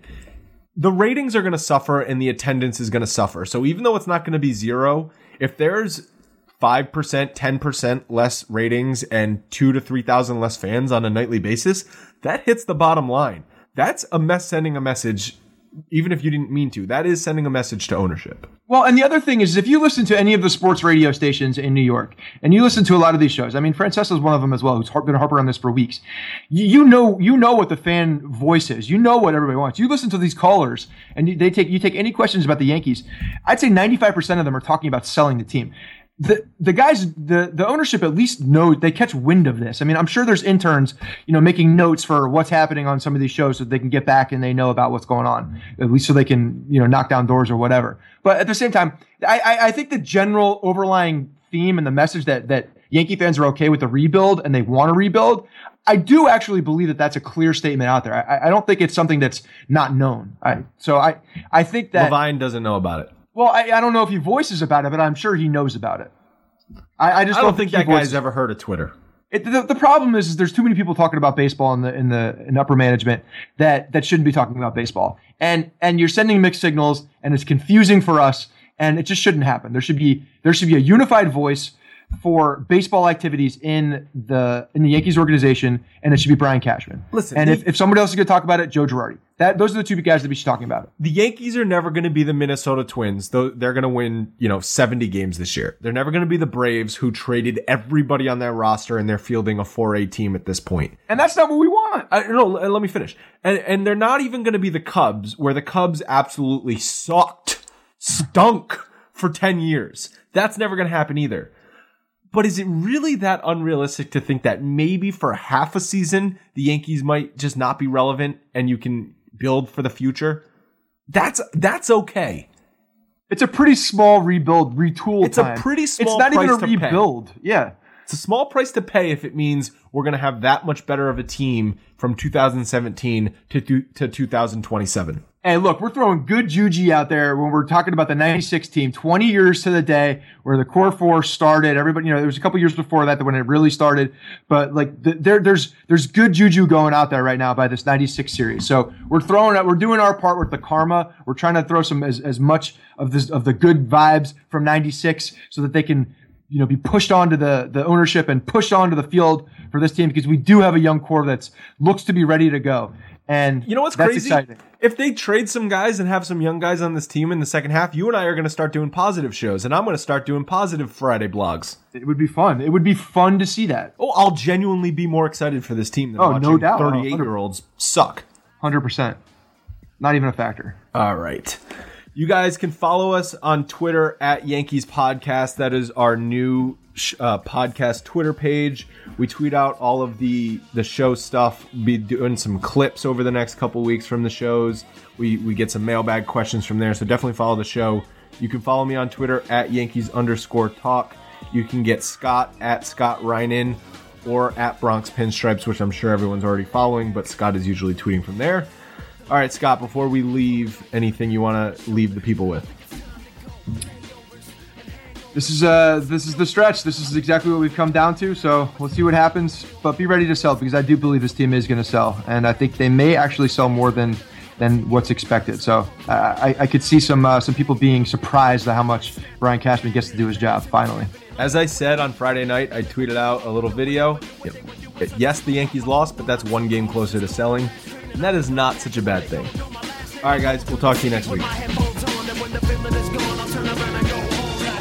the ratings are going to suffer and the attendance is going to suffer. So even though it's not going to be zero, if there's 5%, 10% less ratings and 2 to 3,000 less fans on a nightly basis, that hits the bottom line. That's a mess sending a message even if you didn't mean to. That is sending a message to ownership. Well, and the other thing is, if you listen to any of the sports radio stations in New York, and you listen to a lot of these shows, I mean, Francesa's one of them as well, who's been harping on this for weeks. You, know, you know what the fan voice is. You know what everybody wants. You listen to these callers, and they take you take any questions about the Yankees. I'd say ninety five percent of them are talking about selling the team. The the guys, the the ownership at least know they catch wind of this. I mean, I'm sure there's interns, you know, making notes for what's happening on some of these shows so they can get back and they know about what's going on, at least so they can, you know, knock down doors or whatever. But at the same time, I, I, I think the general overlying theme and the message that that Yankee fans are okay with the rebuild and they want to rebuild. I do actually believe that that's a clear statement out there. I, I don't think it's something that's not known. I, so I I think that Levine doesn't know about it. Well, I, I don't know if he voices about it, but I'm sure he knows about it. I, I just I don't think he that voices- guy's ever heard of Twitter. it, the, the problem is, is there's too many people talking about baseball in the in the in upper management that that shouldn't be talking about baseball, and and you're sending mixed signals, and it's confusing for us, and it just shouldn't happen. There should be there should be a unified voice for baseball activities in the in the Yankees organization, and it should be Brian Cashman. Listen, and the- if, if somebody else is going to talk about it, Joe Girardi. That those are the two guys that we should be talking about it. the Yankees are never going to be the Minnesota Twins, though they're going to win, you know, 70 games this year. They're never going to be the Braves who traded everybody on their roster and they're fielding a 4A team at this point. And that's not what we want. I, no, let me finish. And, and they're not even going to be the Cubs, where the Cubs absolutely sucked, stunk for 10 years. That's never going to happen either. But is it really that unrealistic to think that maybe for half a season, the Yankees might just not be relevant and you can build for the future? That's that's okay. It's a pretty small rebuild, retool It's a pretty small It's not even a to pay. rebuild. Yeah. It's a small price to pay if it means we're going to have that much better of a team from 2017 to to 2027. Hey, look, we're throwing good juju out there when we're talking about the 96 team, 20 years to the day where the core four started. Everybody, you know, there was a couple years before that when it really started, but like the, there, there's, there's good juju going out there right now by this 96 series. So we're throwing out, we're doing our part with the karma. We're trying to throw some as, as much of this, of the good vibes from 96 so that they can, you know, be pushed onto the, the ownership and pushed onto the field for this team because we do have a young core that's looks to be ready to go. And you know what's crazy? Exciting. If they trade some guys and have some young guys on this team in the second half, you and I are going to start doing positive shows, and I'm going to start doing positive Friday blogs. It would be fun. It would be fun to see that. Oh, I'll genuinely be more excited for this team than Oh, watching no doubt. 38 year olds suck. Hundred percent. Not even a factor. All right. You guys can follow us on Twitter at Yankees Podcast. That is our new uh, podcast Twitter page. We tweet out all of the the show stuff. Be doing some clips over the next couple weeks from the shows. We we get some mailbag questions from there. So definitely follow the show. You can follow me on Twitter at Yankees underscore talk. You can get Scott at Scott Reinen or at Bronx Pinstripes, which I'm sure everyone's already following, but Scott is usually tweeting from there. All right, Scott, before we leave, anything you want to leave the people with? This is uh this is the stretch. This is exactly what we've come down to. So we'll see what happens. But be ready to sell because I do believe this team is going to sell, and I think they may actually sell more than than what's expected. So uh, I, I could see some uh, some people being surprised at how much Brian Cashman gets to do his job finally. As I said on Friday night, I tweeted out a little video. Yes, the Yankees lost, but that's one game closer to selling, and that is not such a bad thing. All right, guys, we'll talk to you next week.